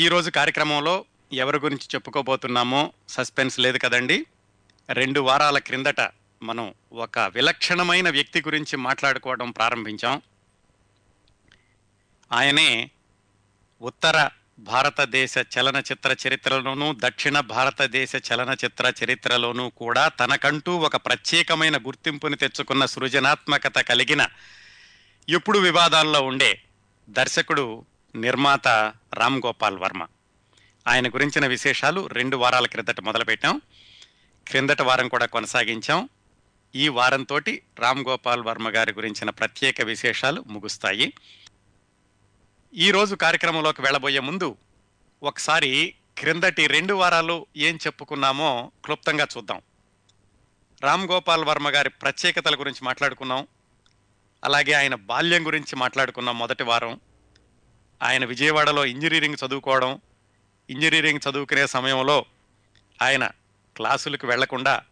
ఈరోజు కార్యక్రమంలో ఎవరి గురించి చెప్పుకోబోతున్నామో సస్పెన్స్ లేదు కదండి. రెండు వారాల క్రిందట మనం ఒక విలక్షణమైన వ్యక్తి గురించి మాట్లాడుకోవడం ప్రారంభించాం. ఆయనే ఉత్తర భారతదేశ చలనచిత్ర చరిత్రలోనూ దక్షిణ భారతదేశ చలనచిత్ర చరిత్రలోనూ కూడా తనకంటూ ఒక ప్రత్యేకమైన గుర్తింపుని తెచ్చుకున్న సృజనాత్మకత కలిగిన ఎప్పుడు వివాదాల్లో ఉండే దర్శకుడు నిర్మాత రామ్ గోపాల్ వర్మ. ఆయన గురించిన విశేషాలు రెండు వారాల క్రిందట మొదలుపెట్టాం. క్రిందట వారం కూడా కొనసాగించాం. ఈ వారంతో రామ్ గోపాల్ వర్మ గారి గురించిన ప్రత్యేక విశేషాలు ముగుస్తాయి. ఈరోజు కార్యక్రమంలోకి వెళ్ళబోయే ముందు ఒకసారి క్రిందటి రెండు వారాలు ఏం చెప్పుకున్నామో క్లుప్తంగా చూద్దాం. రామ్ గోపాల్ వర్మ గారి ప్రత్యేకతల గురించి మాట్లాడుకున్నాం. అలాగే ఆయన బాల్యం గురించి మాట్లాడుకున్నాం మొదటి వారం. ఆయన విజయవాడలో ఇంజనీరింగ్ చదువుకోవడం ఇంజనీరింగ్ చదువుకునే సమయంలో ఆయన క్లాసులకు వెళ్ళకుండా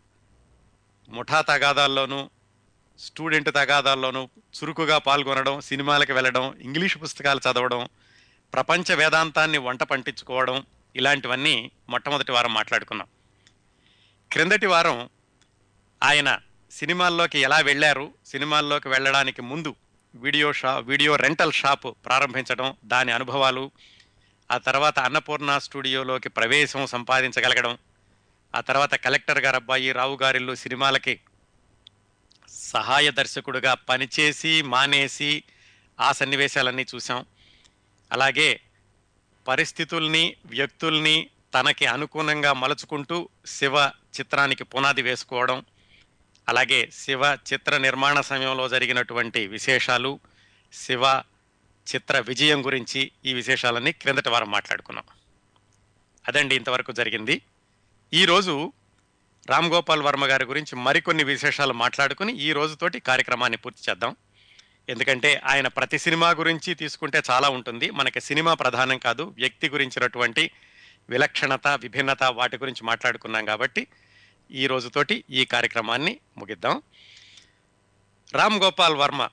ముఠా తగాదాల్లోనూ స్టూడెంట్ తగాదాల్లోనూ చురుకుగా పాల్గొనడం సినిమాలకు వెళ్ళడం ఇంగ్లీష్ పుస్తకాలు చదవడం ప్రపంచ వేదాంతాన్ని వంట పంటించుకోవడం ఇలాంటివన్నీ మొట్టమొదటి వారం మాట్లాడుకున్నాం. క్రిందటి వారం ఆయన సినిమాల్లోకి ఎలా వెళ్ళారు సినిమాల్లోకి వెళ్ళడానికి ముందు వీడియో షా వీడియో రెంటల్ షాప్ ప్రారంభించడం దాని అనుభవాలు ఆ తర్వాత అన్నపూర్ణ స్టూడియోలోకి ప్రవేశం సంపాదించగలగడం ఆ తర్వాత కలెక్టర్ గారు అబ్బాయి రావు గారిల్లు సినిమాలకి సహాయ దర్శకుడుగా పనిచేసి మానేసి ఆ సన్నివేశాలన్నీ చూసాం అలాగే పరిస్థితుల్ని వ్యక్తుల్ని తనకి అనుగుణంగా మలుచుకుంటూ శివ చిత్రానికి పునాది వేసుకోవడం అలాగే శివ చిత్ర నిర్మాణ సమయంలో జరిగినటువంటి విశేషాలు శివ చిత్ర విజయం గురించి ఈ విశేషాలన్నీ క్రిందటి వారం మాట్లాడుకున్నాం. అదండి ఇంతవరకు జరిగింది. ఈరోజు రామ్ గోపాల్ వర్మ గారి గురించి మరికొన్ని విశేషాలు మాట్లాడుకుని ఈ రోజుతోటి కార్యక్రమాన్ని పూర్తి చేద్దాం. ఎందుకంటే ఆయన ప్రతి సినిమా గురించి తీసుకుంటే చాలా ఉంటుంది. మనకి సినిమా ప్రధానం కాదు వ్యక్తి గురించినటువంటి విలక్షణత విభిన్నత వాటి గురించి మాట్లాడుకున్నాం కాబట్టి ఈ రోజుతోటి ఈ కార్యక్రమాన్ని ముగిద్దాం. రామ్ గోపాల్ వర్మ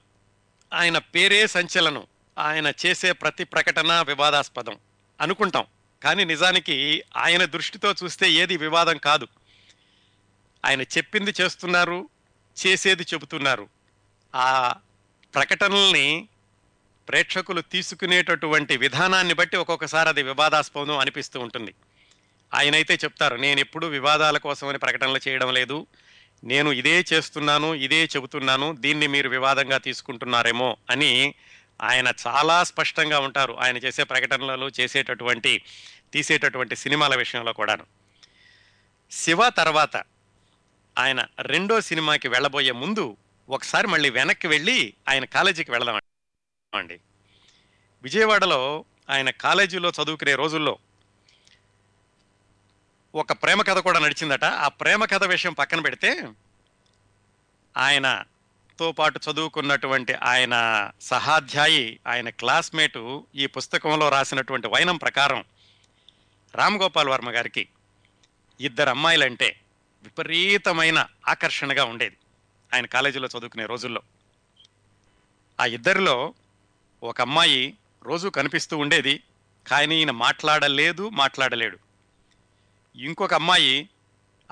ఆయన పేరే సంచలనం. ఆయన చేసే ప్రతి ప్రకటన వివాదాస్పదం. అనుకుంటాం కానీ నిజానికి ఆయన దృష్టితో చూస్తే ఏది వివాదం కాదు. ఆయన చెప్పింది చేస్తున్నారు చేసేది చెబుతున్నారు. ఆ ప్రకటనల్ని ప్రేక్షకులు తీసుకునేటటువంటి విధానాన్ని బట్టి ఒక్కొక్కసారి అది వివాదాస్పదం అనిపిస్తూ ఉంటుంది. ఆయనైతే చెప్తారు నేను ఎప్పుడు వివాదాల కోసమని ప్రకటనలు చేయడం లేదు. నేను ఇదే చేస్తున్నాను ఇదే చెబుతున్నాను దీన్ని మీరు వివాదంగా తీసుకుంటున్నారేమో అని ఆయన చాలా స్పష్టంగా ఉంటారు. ఆయన చేసే ప్రకటనలలో చేసేటటువంటి తీసేటటువంటి సినిమాల విషయంలో కూడాను. శివ తర్వాత ఆయన రెండో సినిమాకి వెళ్ళబోయే ముందు ఒకసారి మళ్ళీ వెనక్కి వెళ్ళి ఆయన కాలేజీకి వెళదాం అండి విజయవాడలో ఆయన కాలేజీలో చదువుకునే రోజుల్లో ఒక ప్రేమ కథ కూడా నడిచిందట. ఆ ప్రేమ కథ విషయం పక్కన పెడితే ఆయనతో పాటు చదువుకున్నటువంటి ఆయన సహాధ్యాయి ఆయన క్లాస్మేటు ఈ పుస్తకంలో రాసినటువంటి వైనం ప్రకారం రామ్ గోపాల్ వర్మ గారికి ఇద్దరు అమ్మాయిలంటే విపరీతమైన ఆకర్షణగా ఉండేది ఆయన కాలేజీలో చదువుకునే రోజుల్లో. ఆ ఇద్దరిలో ఒక అమ్మాయి రోజు కనిపిస్తూ ఉండేది. కానీ ఈయన మాట్లాడలేదు మాట్లాడలేడు. ఇంకొక అమ్మాయి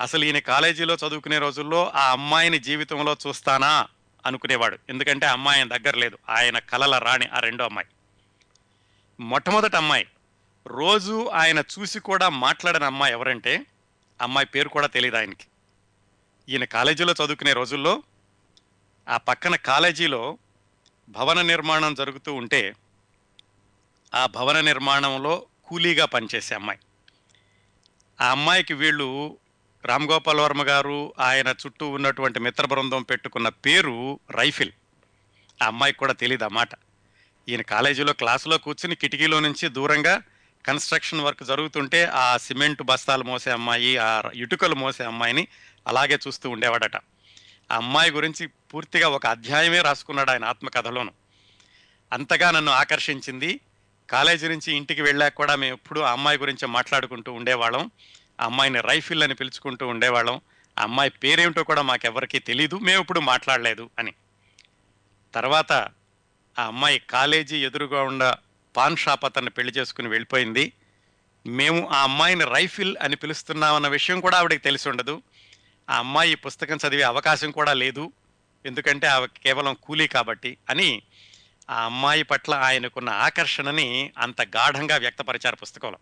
అసలు ఈయన కాలేజీలో చదువుకునే రోజుల్లో ఆ అమ్మాయిని జీవితంలో చూస్తానా అనుకునేవాడు. ఎందుకంటే అమ్మాయి ఆయన దగ్గర లేదు. ఆయన కలల రాణి ఆ రెండో అమ్మాయి. మొట్టమొదటి అమ్మాయి. రోజు ఆయన చూసి కూడా మాట్లాడిన అమ్మాయి ఎవరంటే అమ్మాయి పేరు కూడా తెలియదు ఆయనకి. ఈయన కాలేజీలో చదువుకునే రోజుల్లో ఆ పక్కన కాలేజీలో భవన నిర్మాణం జరుగుతూ ఉంటే ఆ భవన నిర్మాణంలో కూలీగా పనిచేసే అమ్మాయి. ఆ అమ్మాయికి వీళ్ళు రామ్ గోపాల్ వర్మ గారు ఆయన చుట్టూ ఉన్నటువంటి మిత్ర బృందం పెట్టుకున్న పేరు రైఫిల్. ఆ అమ్మాయికి కూడా తెలియదు అన్నమాట ఈయన కాలేజీలో క్లాసులో కూర్చుని కిటికీలో నుంచి దూరంగా కన్స్ట్రక్షన్ వర్క్ జరుగుతుంటే ఆ సిమెంట్ బస్తాలు మోసే అమ్మాయి ఆ ఇటుకలు మోసే అమ్మాయిని అలాగే చూస్తూ ఉండేవాడట. ఆ అమ్మాయి గురించి పూర్తిగా ఒక అధ్యాయమే రాసుకున్నాడు ఆయన ఆత్మకథలోను. అంతగా నన్ను ఆకర్షించింది కాలేజీ నుంచి ఇంటికి వెళ్ళాక కూడా మేము ఎప్పుడు ఆ అమ్మాయి గురించి మాట్లాడుకుంటూ ఉండేవాళ్ళం. ఆ అమ్మాయిని రైఫిల్ అని పిలుచుకుంటూ ఉండేవాళ్ళం. ఆ అమ్మాయి పేరేమిటో కూడా మాకెవరికీ తెలీదు. మేము ఇప్పుడు మాట్లాడలేదు అని. తర్వాత ఆ అమ్మాయి కాలేజీ ఎదురుగా ఉన్న పాన్ షాప్ అతన్ని పెళ్ళి చేసుకుని వెళ్ళిపోయింది. మేము ఆ అమ్మాయిని రైఫిల్ అని పిలుస్తున్నామన్న విషయం కూడా ఆవిడకి తెలిసి ఉండదు. ఆ అమ్మాయి ఈ పుస్తకం చదివే అవకాశం కూడా లేదు. ఎందుకంటే ఆమె కేవలం కూలీ కాబట్టి అని ఆ అమ్మాయి పట్ల ఆయనకున్న ఆకర్షణని అంత గాఢంగా వ్యక్తపరిచారు పుస్తకంలో.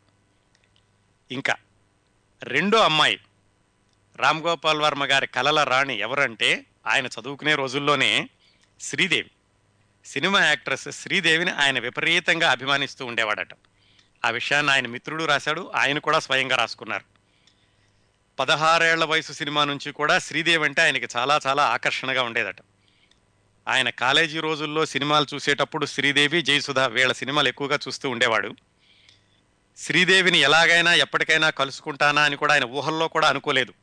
ఇంకా రెండో అమ్మాయి రామ్ గోపాల్ వర్మ గారి కలల రాణి ఎవరంటే ఆయన చదువుకునే రోజుల్లోనే శ్రీదేవి. సినిమా యాక్ట్రెస్ శ్రీదేవిని ఆయన విపరీతంగా అభిమానిస్తూ ఉండేవాడట. ఆ విషయాన్ని ఆయన మిత్రుడు రాశాడు ఆయన కూడా స్వయంగా రాసుకున్నారు. పదహారేళ్ళ వయసు సినిమా నుంచి కూడా శ్రీదేవి అంటే ఆయనకి చాలా చాలా ఆకర్షణగా ఉండేదట. ఆయన కాలేజీ రోజుల్లో సినిమాలు చూసేటప్పుడు శ్రీదేవి జయసుధ వీళ్ళ సినిమాలు ఎక్కువగా చూస్తూ ఉండేవాడు. శ్రీదేవిని ఎలాగైనా ఎప్పటికైనా కలుసుకుంటానా అని కూడా ఆయన ఊహల్లో కూడా అనుకోలేదు.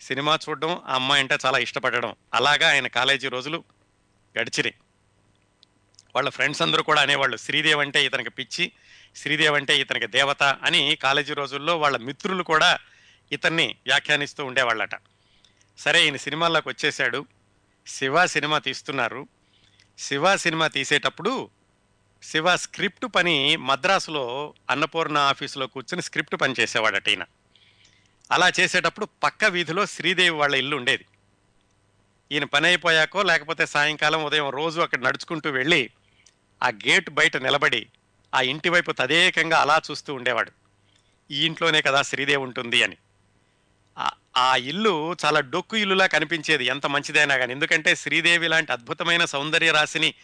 సినిమా చూడడం ఆ అమ్మాయి అంటే చాలా ఇష్టపడడం అలాగా ఆయన కాలేజీ రోజులు గడిచినాయి. వాళ్ళ ఫ్రెండ్స్ అందరూ కూడా అనేవాళ్ళు శ్రీదేవి అంటే ఇతనికి పిచ్చి శ్రీదేవి అంటే ఇతనికి దేవత అని కాలేజీ రోజుల్లో వాళ్ళ మిత్రులు కూడా ఇతన్ని వ్యాఖ్యానిస్తూ ఉండేవాళ్ళట. సరే ఈయన సినిమాల్లోకి వచ్చేసాడు శివ సినిమా తీస్తున్నారు. శివ సినిమా తీసేటప్పుడు శివ స్క్రిప్ట్ పని మద్రాసులో అన్నపూర్ణ ఆఫీసులో కూర్చుని స్క్రిప్ట్ పని చేసేవాడట ఈయన. అలా చేసేటప్పుడు పక్క వీధిలో శ్రీదేవి వాళ్ళ ఇల్లు ఉండేది. ఈయన పని అయిపోయాకో లేకపోతే సాయంకాలం ఉదయం రోజు అక్కడ నడుచుకుంటూ వెళ్ళి ఆ గేట్ బయట నిలబడి ఆ ఇంటి వైపు తదేకంగా అలా చూస్తూ ఉండేవాడు. ఈ ఇంట్లోనే కదా శ్రీదేవి ఉంటుంది అని. ఆ- ఇల్లు చాలా డొక్కు ఇల్లులా కనిపించేది. ఎంత మంచిదైనా కానీ ఎందుకంటే శ్రీదేవి లాంటి అద్భుతమైన సౌందర్య రాశిని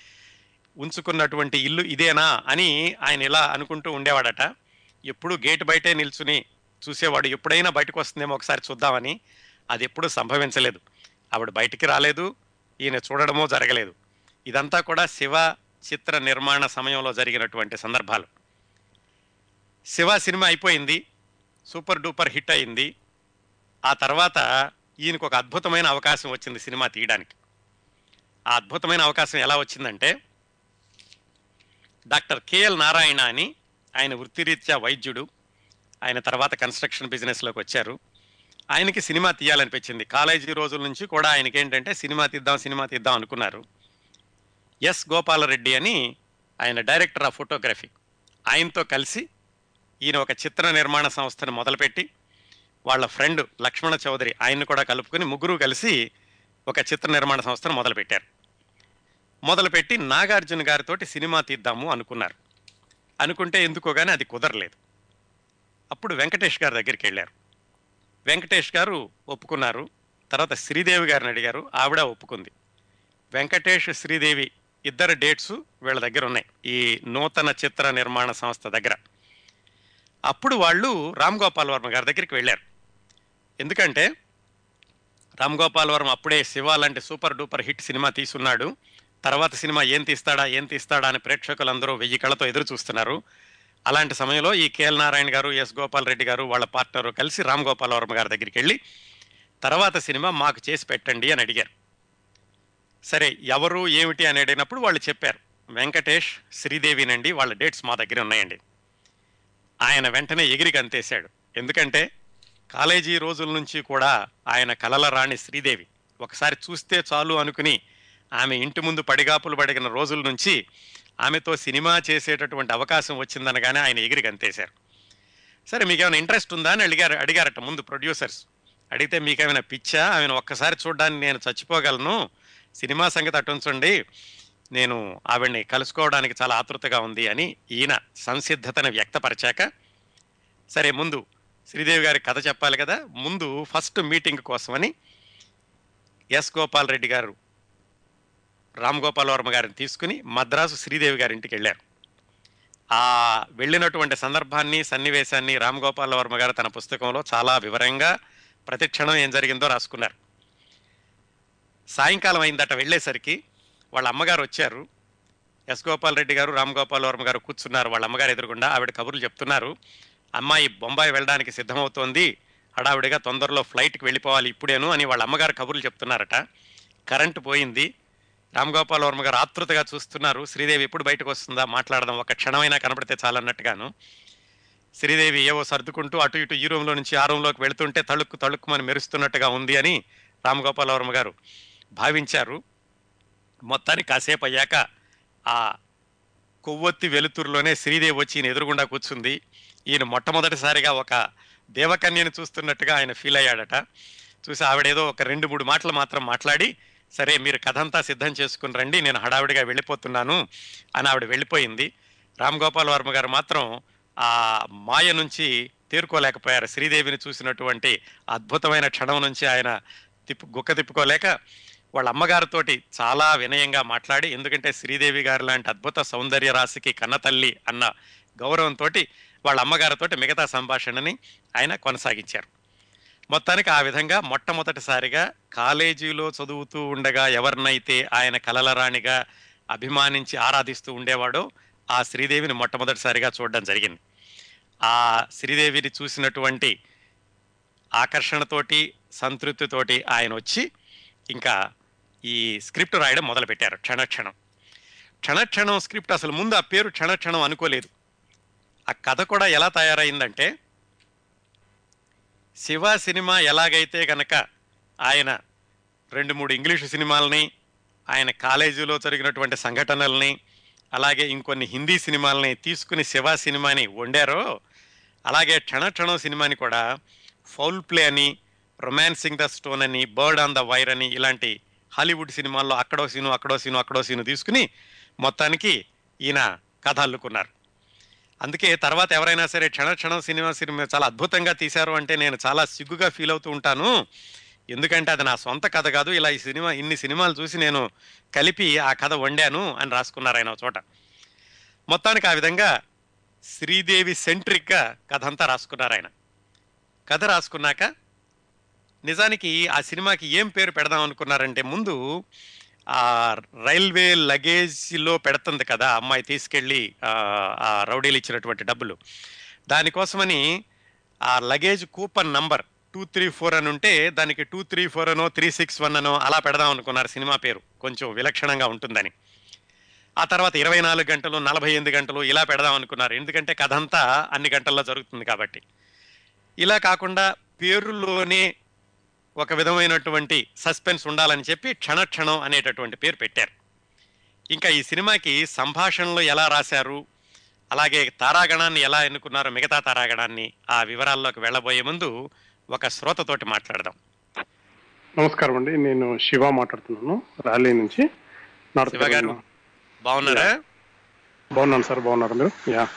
ఉంచుకున్నటువంటి ఇల్లు ఇదేనా అని ఆయన ఇలా అనుకుంటూ ఉండేవాడట. ఎప్పుడు గేట్ బయటే నిల్చుని చూసేవాడు. ఎప్పుడైనా బయటకు వస్తుందేమో ఒకసారి చూద్దామని. అది ఎప్పుడు సంభవించలేదు. ఆవిడ బయటికి రాలేదు. ఈయన చూడడమో జరగలేదు. ఇదంతా కూడా శివ చిత్ర నిర్మాణ సమయంలో జరిగినటువంటి సందర్భాలు. శివ సినిమా అయిపోయింది. సూపర్ డూపర్ హిట్ అయింది. ఆ తర్వాత ఈయనకు ఒక అద్భుతమైన అవకాశం వచ్చింది సినిమా తీయడానికి. ఆ అద్భుతమైన అవకాశం ఎలా వచ్చిందంటే డాక్టర్ కేఎల్ నారాయణ అని ఆయన వృత్తిరీత్యా వైద్యుడు ఆయన తర్వాత కన్స్ట్రక్షన్ బిజినెస్లోకి వచ్చారు. ఆయనకి సినిమా తీయాలనిపించింది. కాలేజీ రోజుల నుంచి కూడా ఆయనకి ఏంటంటే సినిమా తీద్దాం సినిమా తీద్దాం అనుకున్నారు. ఎస్ గోపాలరెడ్డి అని ఆయన డైరెక్టర్ ఆఫ్ ఫోటోగ్రఫీ. ఆయనతో కలిసి ఈయన ఒక చిత్ర నిర్మాణ సంస్థను మొదలుపెట్టి వాళ్ళ ఫ్రెండ్ లక్ష్మణ చౌదరి ఆయన్ని కూడా కలుపుకొని ముగ్గురు కలిసి ఒక చిత్ర నిర్మాణ సంస్థను మొదలుపెట్టారు. మొదలుపెట్టి నాగార్జున గారితోటి సినిమా తీద్దాము అనుకున్నారు. అనుకుంటే ఎందుకోగానే అది కుదరలేదు. అప్పుడు వెంకటేష్ గారి దగ్గరికి వెళ్ళారు. వెంకటేష్ గారు ఒప్పుకున్నారు. తర్వాత శ్రీదేవి గారిని అడిగారు. ఆవిడ ఒప్పుకుంది. వెంకటేష్ శ్రీదేవి ఇద్దరు డేట్స్ వీళ్ళ దగ్గర ఉన్నాయి. ఈ నూతన చిత్ర నిర్మాణ సంస్థ దగ్గర. అప్పుడు వాళ్ళు రామ్ గోపాల్ వర్మ గారి దగ్గరికి వెళ్ళారు. ఎందుకంటే రామ్ గోపాల్ వర్మ అప్పుడే శివ లాంటి సూపర్ డూపర్ హిట్ సినిమా తీసున్నాడు తర్వాత సినిమా ఏం తీస్తాడా ఏం తీస్తాడా అని ప్రేక్షకులందరూ వెయ్యి కళ్ళతో ఎదురు చూస్తున్నారు. అలాంటి సమయంలో ఈ కేఎల్ నారాయణ గారు ఎస్ గోపాల్ రెడ్డి గారు వాళ్ళ పార్ట్నర్ కలిసి రామ్ గోపాల్ వర్మ గారి దగ్గరికి వెళ్ళి తర్వాత సినిమా మాకు చేసి పెట్టండి అని అడిగారు. సరే ఎవరు ఏమిటి అని అడిగినప్పుడు వాళ్ళు చెప్పారు వెంకటేష్ శ్రీదేవినండి వాళ్ళ డేట్స్ మా దగ్గర ఉన్నాయండి. ఆయన వెంటనే ఎగిరి గంతేశాడు. ఎందుకంటే కాలేజీ రోజుల నుంచి కూడా ఆయన కలల రాణి శ్రీదేవి. ఒకసారి చూస్తే చాలు అనుకుని ఆమె ఇంటి ముందు పడిగాపులు పడిగిన రోజుల నుంచి ఆమెతో సినిమా చేసేటటువంటి అవకాశం వచ్చిందనగానే ఆయన ఎగిరి గంతేశారు. సరే మీకేమైనా ఇంట్రెస్ట్ ఉందా అని అడిగారు అడిగారట ముందు ప్రొడ్యూసర్స్. అడిగితే మీకేమైనా పిచ్చా? ఆమెను ఒక్కసారి చూడడానికి నేను చచ్చిపోగలను. సినిమా సంగతి అటుంచండి. నేను ఆవిడ్ని కలుసుకోవడానికి చాలా ఆతృతగా ఉంది అని ఈయన సంసిద్ధతను వ్యక్తపరిచాక సరే ముందు శ్రీదేవి గారి కథ చెప్పాలి కదా? ముందు ఫస్ట్ మీటింగ్ కోసమని ఎస్ గోపాల్ రెడ్డి గారు రామ్ గోపాల్ వర్మ గారిని తీసుకుని మద్రాసు శ్రీదేవి గారి ఇంటికి వెళ్ళారు. ఆ వెళ్ళినటువంటి సందర్భాన్ని సన్నివేశాన్ని రామ్ గోపాల్ వర్మ గారు తన పుస్తకంలో చాలా వివరంగా ప్రతిక్షణం ఏం జరిగిందో రాసుకున్నారు. సాయంకాలం అయిందట వెళ్ళేసరికి వాళ్ళ అమ్మగారు వచ్చారు. ఎస్ గోపాల్ రెడ్డి గారు రామ్ గోపాల్ వర్మ గారు కూర్చున్నారు. వాళ్ళ అమ్మగారు ఎదురుగుండా ఆవిడ కబుర్లు చెప్తున్నారు. అమ్మాయి బొంబాయి వెళ్ళడానికి సిద్ధమవుతోంది. హడావిడిగా తొందరలో ఫ్లైట్కి వెళ్ళిపోవాలి ఇప్పుడేను అని వాళ్ళ అమ్మగారు కబుర్లు చెప్తున్నారట. కరెంటు పోయింది. రామ్ గోపాల్ వర్మ గారు ఆతృతగా చూస్తున్నారు. శ్రీదేవి ఎప్పుడు బయటకు వస్తుందా? మాట్లాడదాం. ఒక క్షణమైనా కనపడితే చాలన్నట్టుగాను శ్రీదేవి ఏవో సర్దుకుంటూ అటు ఇటు ఈ రూమ్లో నుంచి ఆ రూమ్లోకి వెళుతుంటే తళుక్కు తళుక్కుమని మెరుస్తున్నట్టుగా ఉంది అని రామ్ గోపాల్ వర్మ గారు భావించారు. మొత్తానికి కాసేపు అయ్యాక ఆ కొవ్వొత్తి వెలుతురులోనే శ్రీదేవి వచ్చి ఎదురుగుండా కూర్చుంది. ఈయన మొట్టమొదటిసారిగా ఒక దేవకన్యను చూస్తున్నట్టుగా ఆయన ఫీల్ అయ్యాడట. చూసి ఆవిడేదో ఒక రెండు మూడు మాటలు మాత్రం మాట్లాడి సరే మీరు కథ అంతా సిద్ధం చేసుకుని రండి నేను హడావిడిగా వెళ్ళిపోతున్నాను అని ఆవిడ వెళ్ళిపోయింది. రామ్ గోపాల్ వర్మ గారు మాత్రం ఆ మాయ నుంచి తేరుకోలేకపోయారు. శ్రీదేవిని చూసినటువంటి అద్భుతమైన క్షణం నుంచి ఆయన తిప్పు గుక్క తిప్పుకోలేక వాళ్ళ అమ్మగారితోటి చాలా వినయంగా మాట్లాడి ఎందుకంటే శ్రీదేవి గారు లాంటి అద్భుత సౌందర్య రాశికి కన్నతల్లి అన్న గౌరవంతో వాళ్ళ అమ్మగారితోటి మిగతా సంభాషణని ఆయన కొనసాగించారు. మొత్తానికి ఆ విధంగా మొట్టమొదటిసారిగా కాలేజీలో చదువుతూ ఉండగా ఎవరినైతే ఆయన కలల రాణిగా అభిమానించి ఆరాధిస్తూ ఉండేవాడో ఆ శ్రీదేవిని మొట్టమొదటిసారిగా చూడడం జరిగింది. ఆ శ్రీదేవిని చూసినటువంటి ఆకర్షణతోటి సంతృప్తితోటి ఆయన వచ్చి ఇంకా ఈ స్క్రిప్ట్ రాయడం మొదలుపెట్టారు క్షణక్షణం. క్షణక్షణం స్క్రిప్ట్ అసలు ముందు ఆ పేరు క్షణక్షణం అనుకోలేదు. ఆ కథ కూడా ఎలా తయారైందంటే శివ సినిమా ఎలాగైతే గనక ఆయన రెండు మూడు ఇంగ్లీషు సినిమాలని ఆయన కాలేజీలో జరిగినటువంటి సంఘటనల్ని అలాగే ఇంకొన్ని హిందీ సినిమాలని తీసుకుని శివ సినిమాని వండారో అలాగే క్షణక్షణం సినిమాని కూడా ఫౌల్ ప్లే అని రొమాన్సింగ్ ద స్టోన్ అని బర్డ్ ఆన్ ద వైర్ అని ఇలాంటి హాలీవుడ్ సినిమాల్లో అక్కడో సీను అక్కడో సీను అక్కడో సీను తీసుకుని మొత్తానికి ఈయన కథ అల్లుకున్నారు. అందుకే తర్వాత ఎవరైనా సరే క్షణ క్షణం సినిమా సినిమా చాలా అద్భుతంగా తీశారు అంటే నేను చాలా సిగ్గుగా ఫీల్ అవుతూ ఉంటాను. ఎందుకంటే అది నా సొంత కథ కాదు. ఇలా ఈ సినిమా ఇన్ని సినిమాలు చూసి నేను కలిపి ఆ కథ వండాను అని రాసుకున్నారు ఆయన చోట. మొత్తానికి ఆ విధంగా శ్రీదేవి సెంట్రిక్గా కథ అంతా రాసుకున్నారు ఆయన. కథ రాసుకున్నాక నిజానికి ఆ సినిమాకి ఏం పేరు పెడదాం అనుకున్నారంటే ముందు ఆ రైల్వే లగేజ్లో పెడుతుంది కదా అమ్మాయి తీసుకెళ్ళి ఆ, రౌడీలు ఇచ్చినటువంటి డబ్బులు. దానికోసమని ఆ luggage coupon number two three four అని ఉంటే దానికి టూ త్రీ ఫోర్ అనో త్రీ సిక్స్ వన్ అనో అలా పెడదాం అనుకున్నారు సినిమా పేరు. కొంచెం విలక్షణంగా ఉంటుందని. ఆ తర్వాత ఇరవై నాలుగు గంటలు నలభై ఎనిమిది గంటలు ఇలా పెడదాం అనుకున్నారు. ఎందుకంటే కథ అంతా అన్ని గంటల్లో జరుగుతుంది కాబట్టి. ఇలా కాకుండా పేరులోనే ఒక విధమైనటువంటి సస్పెన్స్ ఉండాలని చెప్పి క్షణక్షణం అనేటటువంటి పేరు పెట్టారు. ఇంకా ఈ సినిమాకి సంభాషణలు ఎలా రాశారు అలాగే తారాగణాన్ని ఎలా ఎన్నుకున్నారో మిగతా తారాగణాన్ని ఆ వివరాల్లోకి వెళ్ళబోయే ముందు ఒక శ్రోతతోటి మాట్లాడదాం. నమస్కారం అండి. నేను శివ మాట్లాడుతున్నాను ర్యాలీ నుంచి. బాగున్నారా? బాగున్నాను సార్ బాగున్నారు మీరు? యా.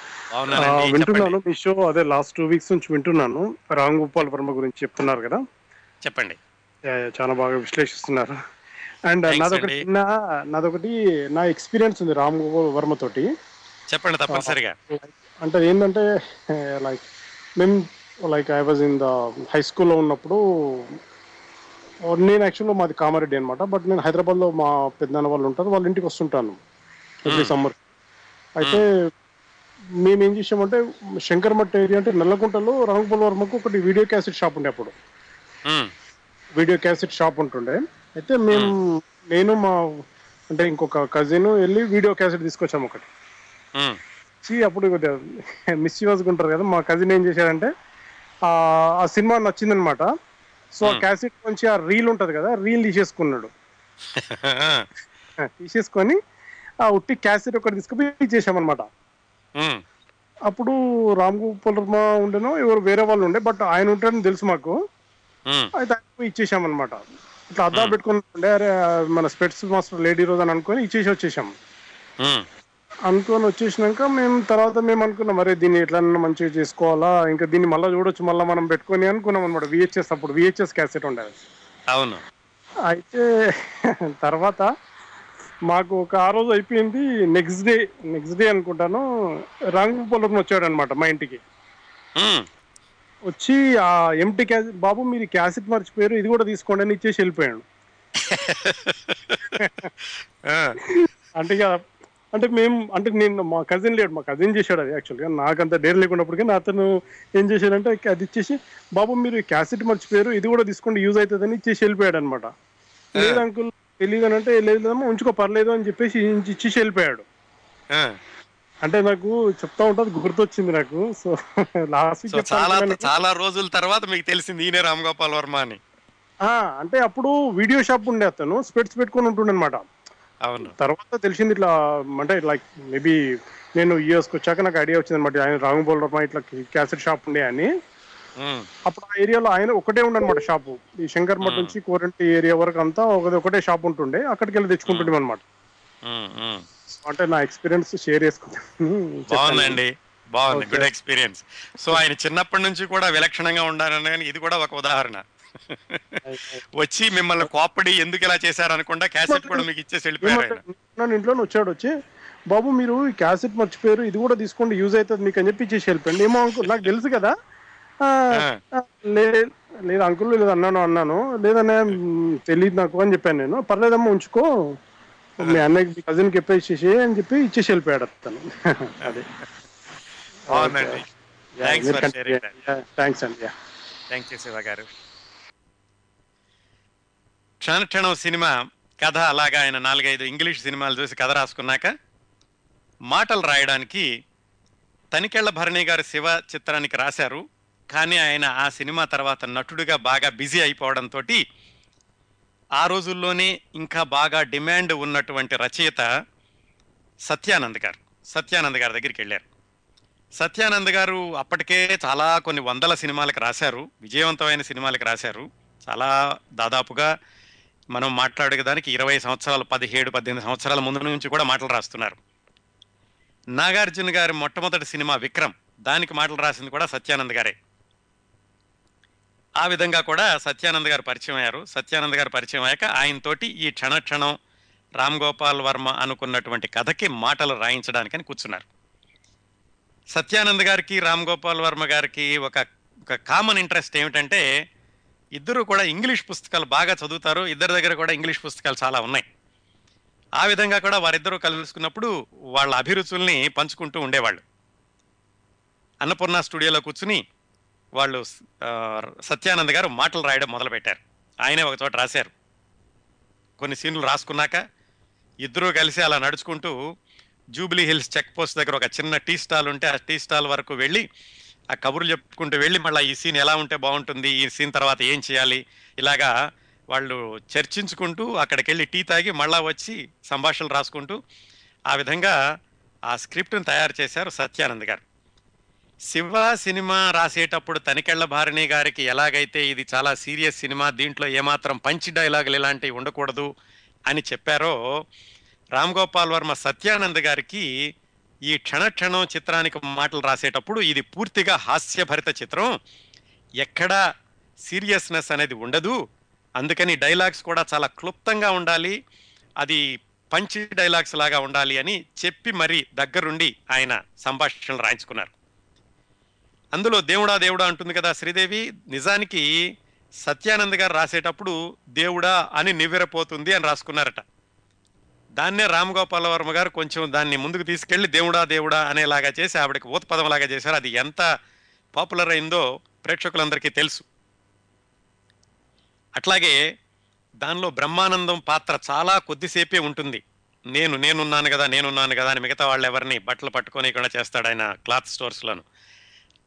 వింటున్నాను మీ షో అదే లాస్ట్ టూ వీక్స్ నుంచి వింటున్నాను. రామ్ గోపాల్ వర్మ గురించి చెప్తున్నారు కదా. చెప్పండి. చాలా బాగా విశ్లేషిస్తున్నారు. అండ్ నాదొకటి. చిన్న నాదొకటి నా ఎక్స్పీరియన్స్ ఉంది రామ్ గోపాల్ వర్మ తోటి. చెప్పండి తప్పనిసరిగా. అంటే ఏంటంటే లైక్ మేము like I was in the high స్కూల్లో ఉన్నప్పుడు నేను యాక్చువల్గా మాది కామారెడ్డి అనమాట బట్ నేను హైదరాబాద్లో మా పెద్దనాన్న వాళ్ళు ఉంటారు వాళ్ళ ఇంటికి వస్తుంటాను ఎవ్రీ Hmm. సమ్మర్ అయితే మేము ఏం చేసామంటే శంకర్మట్ట ఏరియా అంటే నల్లకుంటలో రాంగోపాల్ వర్మకు ఒకటి వీడియో క్యాసెట్ షాప్ ఉండే అప్పుడు. ఉమ్, వీడియో క్యాసెట్ షాప్ ఉంటుండే. అయితే మేము. నేను మా అంటే ఇంకొక కజిన్ వెళ్ళి వీడియో క్యాసెట్ తీసుకొచ్చాము ఒకటి. వచ్చి అప్పుడు మిస్యూజ్గా ఉంటారు కదా మా కజిన్ ఏం చేశాడంటే ఆ ఆ సినిమా నచ్చిందనమాట. సో ఆ. క్యాసెట్ నుంచి ఆ రీల్ ఉంటది కదా రీల్ తీసేసుకున్నాడు. తీసేసుకొని ఆ ఉట్టి క్యాసెట్ ఒకటి తీసుకుపోయి ఇచ్చేసామన్నమాట ఉమ్, అప్పుడు రామ్ గోపాల్ వర్మ ఉండేనో ఎవరు వేరే వాళ్ళు ఉండే బట్ ఆయన ఉంటారని తెలుసు మాకు. ఆయన పోయి ఇచ్చేసామన్నమాట. ఇట్లా అద్దా Hmm. పెట్టుకుని అరే మన స్పెట్స్ మాస్టర్ లేడీ రోజు అని అనుకొని ఇచ్చేసి వచ్చేసాం. ఉమ్, అనుకొని వచ్చేసినాక మేము తర్వాత మేము అనుకున్నాం మరి దీన్ని ఎట్లన్నా మంచిగా చేసుకోవాలా ఇంకా దీన్ని మళ్ళీ చూడొచ్చు మళ్ళీ మనం పెట్టుకొని అనుకున్నాం అనమాట విహెచ్ఎస్ అప్పుడు విహెచ్ఎస్ క్యాసెట్ ఉండేది. అవును. అయితే తర్వాత మాకు ఒక ఆ రోజు అయిపోయింది నెక్స్ట్ డే నెక్స్ట్ డే అనుకుంటాను రంగపొలం వచ్చాడు అనమాట మా ఇంటికి. వచ్చి ఆ ఎంటీ క్యాసెట్ బాబు మీరు క్యాసెట్ మర్చిపోయారు ఇది కూడా తీసుకోండి అని ఇచ్చేసి వెళ్ళిపోయాడు. ఆ, అంటే ఇక అంటే మేము అంటే నేను మా కజిన్ లేడు మా కజిన్ చేశాడు అది యాక్చువల్గా నాకు అంత డేర్ లేకున్నప్పటికీ అతను ఏం చేశాడంటే అది ఇచ్చేసి బాబు మీరు క్యాసెట్ మర్చిపోయారు ఇది కూడా తీసుకోండి యూజ్ అవుతుందని ఇచ్చేసి వెళ్ళిపోయాడు అనమాట లేదు అంకుల్ తెలియదు అని అంటే లేదు ఉంచుకో పర్లేదు అని చెప్పేసి ఇచ్చి- ఇచ్చేసి వెళ్ళిపోయాడు. అంటే నాకు చెప్తా ఉంటుంది గుర్తొచ్చింది నాకు. సో లాస్ట్ చాలా చాలా రోజుల తర్వాత మీకు తెలిసింది ఈయనే రామ్ గోపాల్ వర్మ అని. అంటే అప్పుడు వీడియో షాప్ ఉండే అతను స్పెట్స్ పెట్టుకొని ఉంటుండే అనమాట అవును. తర్వాత తెలిసింది ఇట్లా అంటే లైక్ మేబీ నేను యూఎస్కి వచ్చాక నాకు ఐడియా వచ్చింది అనమాట ఆయన రాంగోపాల్ వర్మ ఇట్లా క్యాసెట్ షాప్ ఉండే అని. అప్పుడు ఆ ఏరియాలో ఆయన ఒకటే ఉండనమాట షాపు ఈ శంకర్ మఠ్ నుంచి కోరంటి ఏరియా వరకు అంతా ఒకటి ఒకటే షాప్ ఉంటుండే అక్కడికి వెళ్ళి తెచ్చుకుంటుండే అనమాట. అంటే నా ఎక్స్పీరియన్స్ షేర్ చేసుకుంటాను. బాగుందండి. బాగుంది. గుడ్ ఎక్స్పీరియన్స్ సో ఆయన చిన్నప్పటి నుంచి కూడా విలక్షణంగా ఉండాలని కానీ ఇది కూడా ఒక ఉదాహరణ. వచ్చి మిమ్మల్ని కోప్పడి ఎందుకు ఇలా చేశారు అనుకుండా క్యాసెట్ కూడా మీకు ఇచ్చేసి వెళ్ళిపోయారు నన్ను ఇంట్లో వచ్చాడు వచ్చి బాబు మీరు ఈ క్యాసెట్ మర్చిపోయారు. ఇది కూడా తీసుకోండి యూజ్ అవుతుంది మీకు అని చెప్పి ఇచ్చేసి వెళ్ళిపోయింది ఏమో అంకుల్ నాకు తెలుసు కదా. లేదు అంకుల్ లేదు అన్నాను అన్నాను. లేదన్నా తెలియదు నాకు అని చెప్పాను నేను. పర్లేదమ్మా ఉంచుకో. మీ అన్నయ్య మీ కజిన్కి చెప్పేసేసి అని చెప్పి ఇచ్చేసి వెళ్ళిపోయాడు అతను. అదే. థ్యాంక్స్ అండి థ్యాంక్ యూ శివ గారు. క్షణ క్షణం సినిమా కథ అలాగా ఆయన నాలుగైదు ఇంగ్లీష్ సినిమాలు చూసి కథ రాసుకున్నాక మాటలు రాయడానికి తనికెళ్ళ భరణి గారు శివ చిత్రానికి రాశారు. కానీ ఆయన ఆ సినిమా తర్వాత నటుడిగా బాగా బిజీ అయిపోవడంతో ఆ రోజుల్లోనే ఇంకా బాగా డిమాండ్ ఉన్నటువంటి రచయిత సత్యానంద్ గారు. సత్యానంద్ గారి దగ్గరికి వెళ్ళారు. సత్యానంద్ గారు అప్పటికే చాలా కొన్ని వందల సినిమాలకు రాశారు. విజయవంతమైన సినిమాలకు రాశారు. చాలా దాదాపుగా మనం మాట్లాడేదానికి ఇరవై సంవత్సరాలు పదిహేడు పద్దెనిమిది సంవత్సరాల ముందు నుంచి కూడా మాటలు రాస్తున్నారు. నాగార్జున గారి మొట్టమొదటి సినిమా విక్రమ్ దానికి మాటలు రాసింది కూడా సత్యానంద్ గారే. ఆ విధంగా కూడా సత్యానంద్ గారు పరిచయం అయ్యారు. సత్యానంద్ గారు పరిచయం అయ్యాక ఆయనతోటి ఈ క్షణ క్షణం రామ్ గోపాల్ వర్మ అనుకున్నటువంటి కథకి మాటలు రాయించడానికని కూర్చున్నారు. సత్యానంద్ గారికి రామ్ గోపాల్ వర్మ గారికి ఒక ఒక కామన్ ఇంట్రెస్ట్ ఏమిటంటే ఇద్దరు కూడా ఇంగ్లీష్ పుస్తకాలు బాగా చదువుతారు. ఇద్దరి దగ్గర కూడా ఇంగ్లీష్ పుస్తకాలు చాలా ఉన్నాయి. ఆ విధంగా కూడా వారిద్దరూ కలుసుకున్నప్పుడు వాళ్ళ అభిరుచుల్ని పంచుకుంటూ ఉండేవాళ్ళు. అన్నపూర్ణ స్టూడియోలో కూర్చుని వాళ్ళు సత్యానంద్ గారు మాటలు రాయడం మొదలుపెట్టారు. ఆయనే ఒక చోట రాశారు. కొన్ని సీన్లు రాసుకున్నాక ఇద్దరూ కలిసి అలా నడుచుకుంటూ జూబ్లీ హిల్స్ చెక్ పోస్ట్ దగ్గర ఒక చిన్న టీ స్టాల్ ఉంటే ఆ టీ స్టాల్ వరకు వెళ్ళి ఆ కబుర్లు చెప్పుకుంటూ వెళ్ళి మళ్ళీ ఈ సీన్ ఎలా ఉంటే బాగుంటుంది ఈ సీన్ తర్వాత ఏం చేయాలి ఇలాగా వాళ్ళు చర్చించుకుంటూ అక్కడికి వెళ్ళి టీ తాగి మళ్ళా వచ్చి సంభాషణలు రాసుకుంటూ ఆ విధంగా ఆ స్క్రిప్ట్ను తయారు చేశారు సత్యానంద్ గారు. శివ సినిమా రాసేటప్పుడు తనికెళ్ళ భారణి గారికి ఎలాగైతే ఇది చాలా సీరియస్ సినిమా దీంట్లో ఏమాత్రం పంచి డైలాగులు ఇలాంటివి ఉండకూడదు అని చెప్పారో రామ్ గోపాల్ వర్మ సత్యానంద్ గారికి ఈ క్షణ క్షణం చిత్రానికి మాటలు రాసేటప్పుడు ఇది పూర్తిగా హాస్యభరిత చిత్రం. ఎక్కడా సీరియస్నెస్ అనేది ఉండదు. అందుకని డైలాగ్స్ కూడా చాలా క్లుప్తంగా ఉండాలి. అది పంచి డైలాగ్స్ లాగా ఉండాలి అని చెప్పి మరి దగ్గరుండి ఆయన సంభాషణలు రాయించుకున్నారు. అందులో దేవుడా దేవుడా అంటుంది కదా శ్రీదేవి నిజానికి సత్యానంద్ గారు రాసేటప్పుడు దేవుడా అని నివ్వెరపోతుంది అని రాసుకున్నారట. దాన్నే రామ్ గోపాల వర్మ గారు కొంచెం దాన్ని ముందుకు తీసుకెళ్ళి దేవుడా దేవుడా అనేలాగా చేసి ఆవిడకి ఊతపదంలాగా చేశారు. అది ఎంత పాపులర్ అయిందో ప్రేక్షకులందరికీ తెలుసు. అట్లాగే దానిలో బ్రహ్మానందం పాత్ర చాలా కొద్దిసేపే ఉంటుంది. నేను నేనున్నాను కదా నేనున్నాను కదా అని మిగతా వాళ్ళు ఎవరిని బట్టలు పట్టుకోనికుండా చేస్తాడు ఆయన క్లాత్ స్టోర్స్లోను.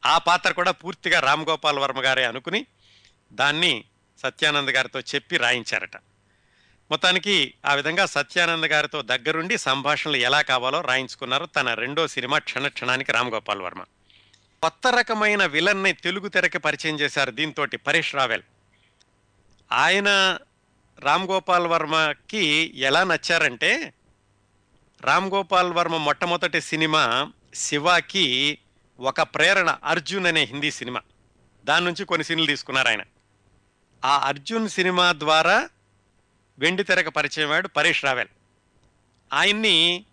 ఆ పాత్ర కూడా పూర్తిగా రామ్ గోపాల్ వర్మ గారే అనుకుని దాన్ని సత్యానంద్ గారితో చెప్పి రాయించారట. మొత్తానికి ఆ విధంగా సత్యానంద్ గారితో దగ్గరుండి సంభాషణలు ఎలా కావాలో రాయించుకున్నారు తన రెండో సినిమా క్షణ క్షణానికి రామ్ గోపాల్ వర్మ. కొత్త రకమైన విలన్ని తెలుగు తెరకి పరిచయం చేశారు దీంతో పరేష్ రావెల్. ఆయన రామ్ గోపాల్ వర్మకి ఎలా నచ్చారంటే రామ్ గోపాల్ వర్మ మొట్టమొదటి సినిమా శివాకి ఒక ప్రేరణ అర్జున్ అనే హిందీ సినిమా. దాని నుంచి కొన్ని సీన్లు తీసుకున్నారు ఆయన. ఆ అర్జున్ సినిమా ద్వారా వెండి తెరకు పరిచయం అయ్యాడు పరేష్ రావెల్. ఆయన్ని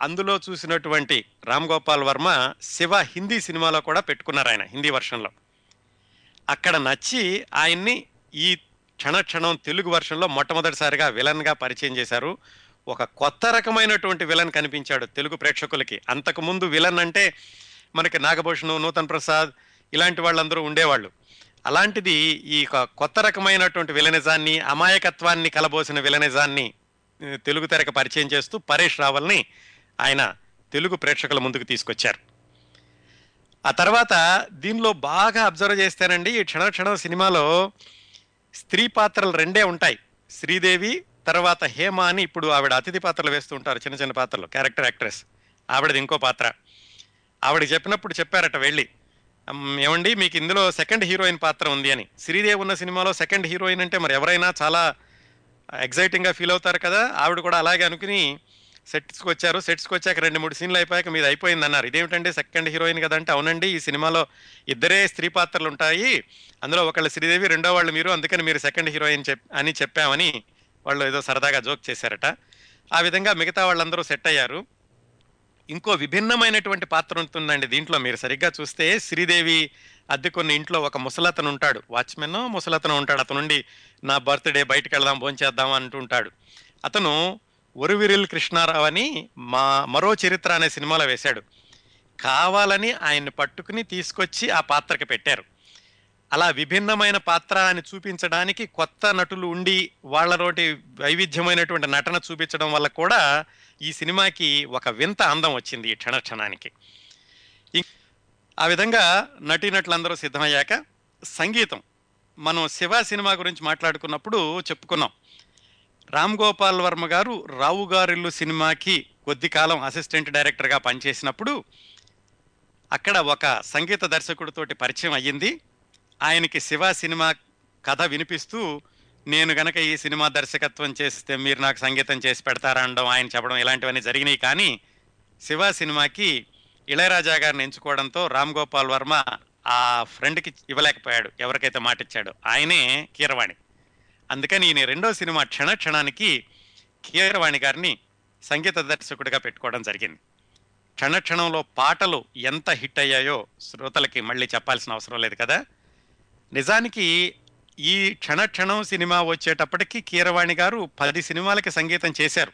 అందులో చూసినటువంటి రామ్ గోపాల్ వర్మ శివ హిందీ సినిమాలో కూడా పెట్టుకున్నారు ఆయన హిందీ వర్షన్లో. అక్కడ నచ్చి ఆయన్ని ఈ క్షణ క్షణం తెలుగు వర్షన్లో మొట్టమొదటిసారిగా విలన్గా పరిచయం చేశారు. ఒక కొత్త రకమైనటువంటి విలన్ కనిపించాడు తెలుగు ప్రేక్షకులకి. అంతకుముందు విలన్ అంటే మనకి నాగభూషణం నూతన్ ప్రసాద్ ఇలాంటి వాళ్ళందరూ ఉండేవాళ్ళు. అలాంటిది ఈ కొత్త రకమైనటువంటి విలనిజాన్ని అమాయకత్వాన్ని కలబోసిన విలనిజాన్ని తెలుగు తెరకు పరిచయం చేస్తూ పరేష్ రావల్ని ఆయన తెలుగు ప్రేక్షకుల ముందుకు తీసుకొచ్చారు. ఆ తర్వాత దీనిలో బాగా అబ్జర్వ్ చేస్తేనండి ఈ క్షణ క్షణం సినిమాలో స్త్రీ పాత్రలు రెండే ఉంటాయి. శ్రీదేవి తర్వాత హేమ అని ఇప్పుడు ఆవిడ అతిథి పాత్రలు వేస్తూ ఉంటారు చిన్న చిన్న పాత్రలు క్యారెక్టర్ యాక్ట్రెస్. ఆవిడది ఇంకో పాత్ర. ఆవిడకి చెప్పినప్పుడు చెప్పారట వెళ్ళి. ఏమండి మీకు ఇందులో సెకండ్ హీరోయిన్ పాత్ర ఉంది అని. శ్రీదేవి ఉన్న సినిమాలో సెకండ్ హీరోయిన్ అంటే మరి ఎవరైనా చాలా ఎగ్జైటింగ్గా ఫీల్ అవుతారు కదా? ఆవిడ కూడా అలాగే అనుకుని సెట్స్కి వచ్చారు. సెట్స్కి వచ్చాక రెండు మూడు సీన్లు అయిపోయాక మీద అయిపోయింది అన్నారు ఇదేమిటంటే సెకండ్ హీరోయిన్ కదంటే అవునండి ఈ సినిమాలో ఇద్దరే స్త్రీ పాత్రలు ఉంటాయి అందులో ఒకళ్ళు శ్రీదేవి రెండో వాళ్ళు మీరు. అందుకని మీరు సెకండ్ హీరోయిన్ చెప్ అని చెప్పామని వాళ్ళు ఏదో సరదాగా జోక్ చేశారట. ఆ విధంగా మిగతా వాళ్ళందరూ సెట్ అయ్యారు. ఇంకో విభిన్నమైనటువంటి పాత్ర ఉంటుందండి. దీంట్లో మీరు సరిగ్గా చూస్తే శ్రీదేవి అద్దెకున్న ఇంట్లో ఒక ముసలతను ఉంటాడు. వాచ్మెన్ ముసలతను ఉంటాడు. అతను నా బర్త్డే బయటకు వెళ్దాం భోంచేద్దాం అంటుంటాడు. అతను ఒరువిరిల్ కృష్ణారావు అని మా మరో చరిత్ర అనే సినిమాలో వేశాడు. కావాలని ఆయన్ని పట్టుకుని తీసుకొచ్చి ఆ పాత్రకి పెట్టారు. అలా విభిన్నమైన పాత్ర అని చూపించడానికి కొత్త నటులు ఉండి వాళ్ళతోటి వైవిధ్యమైనటువంటి నటన చూపించడం వల్ల కూడా ఈ సినిమాకి ఒక వింత అందం వచ్చింది ఈ క్షణ క్షణానికి ఆ విధంగా నటీనటులందరూ సిద్ధమయ్యాక సంగీతం. మనం శివ సినిమా గురించి మాట్లాడుకున్నప్పుడు చెప్పుకున్నాం. రామ్ గోపాల్ వర్మ గారు రావు గారిల్లు సినిమాకి కొద్ది కాలం అసిస్టెంట్ డైరెక్టర్గా పనిచేసినప్పుడు అక్కడ ఒక సంగీత దర్శకుడితోటి పరిచయం అయ్యింది. ఆయనకి శివ సినిమా కథ వినిపిస్తూ నేను గనక ఈ సినిమా దర్శకత్వం చేస్తే మీరు నాకు సంగీతం చేసి పెడతారా అనడం ఆయన చెప్పడం ఇలాంటివన్నీ జరిగినాయి. కానీ శివ సినిమాకి ఇళయరాజా గారిని ఎంచుకోవడంతో రామ్ గోపాల్ వర్మ ఆ ఫ్రెండ్కి ఇవ్వలేకపోయాడు. ఎవరికైతే మాట ఇచ్చాడో ఆయనే కీరవాణి. అందుకని ఈయన రెండో సినిమా క్షణ క్షణానికి కీరవాణి గారిని సంగీత దర్శకుడిగా పెట్టుకోవడం జరిగింది. క్షణ క్షణంలో పాటలు ఎంత హిట్ అయ్యాయో శ్రోతలకి మళ్ళీ చెప్పాల్సిన అవసరం లేదు కదా? నిజానికి ఈ క్షణ క్షణం సినిమా వచ్చేటప్పటికి కీరవాణి గారు పది సినిమాలకి సంగీతం చేశారు.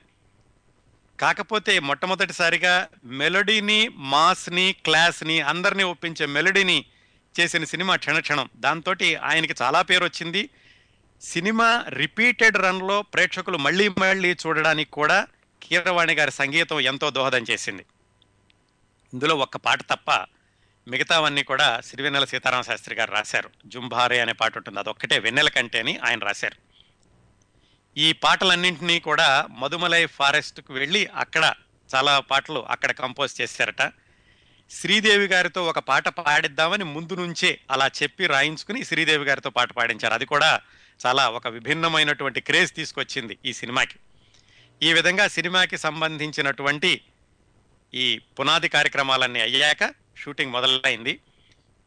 కాకపోతే మొట్టమొదటిసారిగా మెలోడీని మాస్ని క్లాస్ని అందరినీ ఒప్పించే మెలోడీని చేసిన సినిమా క్షణ క్షణం దాంతో ఆయనకి చాలా పేరు వచ్చింది. సినిమా రిపీటెడ్ రన్లో ప్రేక్షకులు మళ్ళీ మళ్ళీ చూడడానికి కూడా కీరవాణి గారి సంగీతం ఎంతో దోహదం చేసింది. ఇందులో ఒక్క పాట తప్ప మిగతావన్నీ కూడా సిరివెన్నెల సీతారామ శాస్త్రి గారు రాశారు. జుంభారే అనే పాట ఉంటుంది. అదొక్కటే వెన్నెల కంటే అని ఆయన రాశారు. ఈ పాటలన్నింటినీ కూడా మధుమలై ఫారెస్ట్కు వెళ్ళి అక్కడ చాలా పాటలు అక్కడ కంపోజ్ చేశారట. శ్రీదేవి గారితో ఒక పాట పాడిద్దామని ముందు నుంచే అలా చెప్పి రాయించుకుని శ్రీదేవి గారితో పాట పాడించారు. అది కూడా చాలా ఒక విభిన్నమైనటువంటి క్రేజ్ తీసుకొచ్చింది ఈ సినిమాకి. ఈ విధంగా సినిమాకి సంబంధించినటువంటి ఈ పునాది కార్యక్రమాలన్నీ అయ్యాక షూటింగ్ మొదలైంది.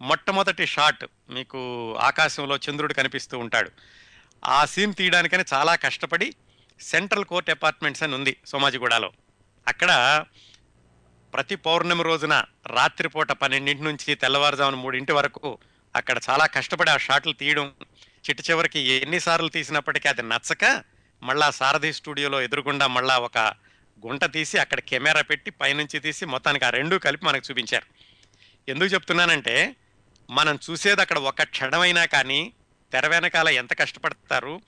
మొట్టమొదటి షాట్ మీకు ఆకాశంలో చంద్రుడు కనిపిస్తూ ఉంటాడు. ఆ సీన్ తీయడానికని చాలా కష్టపడి సెంట్రల్ కోర్ట్ అపార్ట్మెంట్స్ అని ఉంది సోమాజిగూడలో. అక్కడ ప్రతి పౌర్ణమి రోజున రాత్రిపూట పన్నెండింటి నుంచి తెల్లవారుజామున మూడింటి వరకు అక్కడ చాలా కష్టపడి ఆ షాట్లు తీయడం చిట్ట చివరికి ఎన్నిసార్లు తీసినప్పటికీ అది నచ్చక మళ్ళా సారథి స్టూడియోలో ఎదురుగుండా మళ్ళా ఒక గుంట తీసి అక్కడ కెమెరా పెట్టి పైనుంచి తీసి మొత్తానికి ఆ రెండు కలిపి మనకు చూపించారు. ఎందుకు చెప్తున్నానంటే మనం చూసేది అక్కడ ఒక క్షణమైనా కానీ తెర వెనకాల ఎంత కష్టపడతారు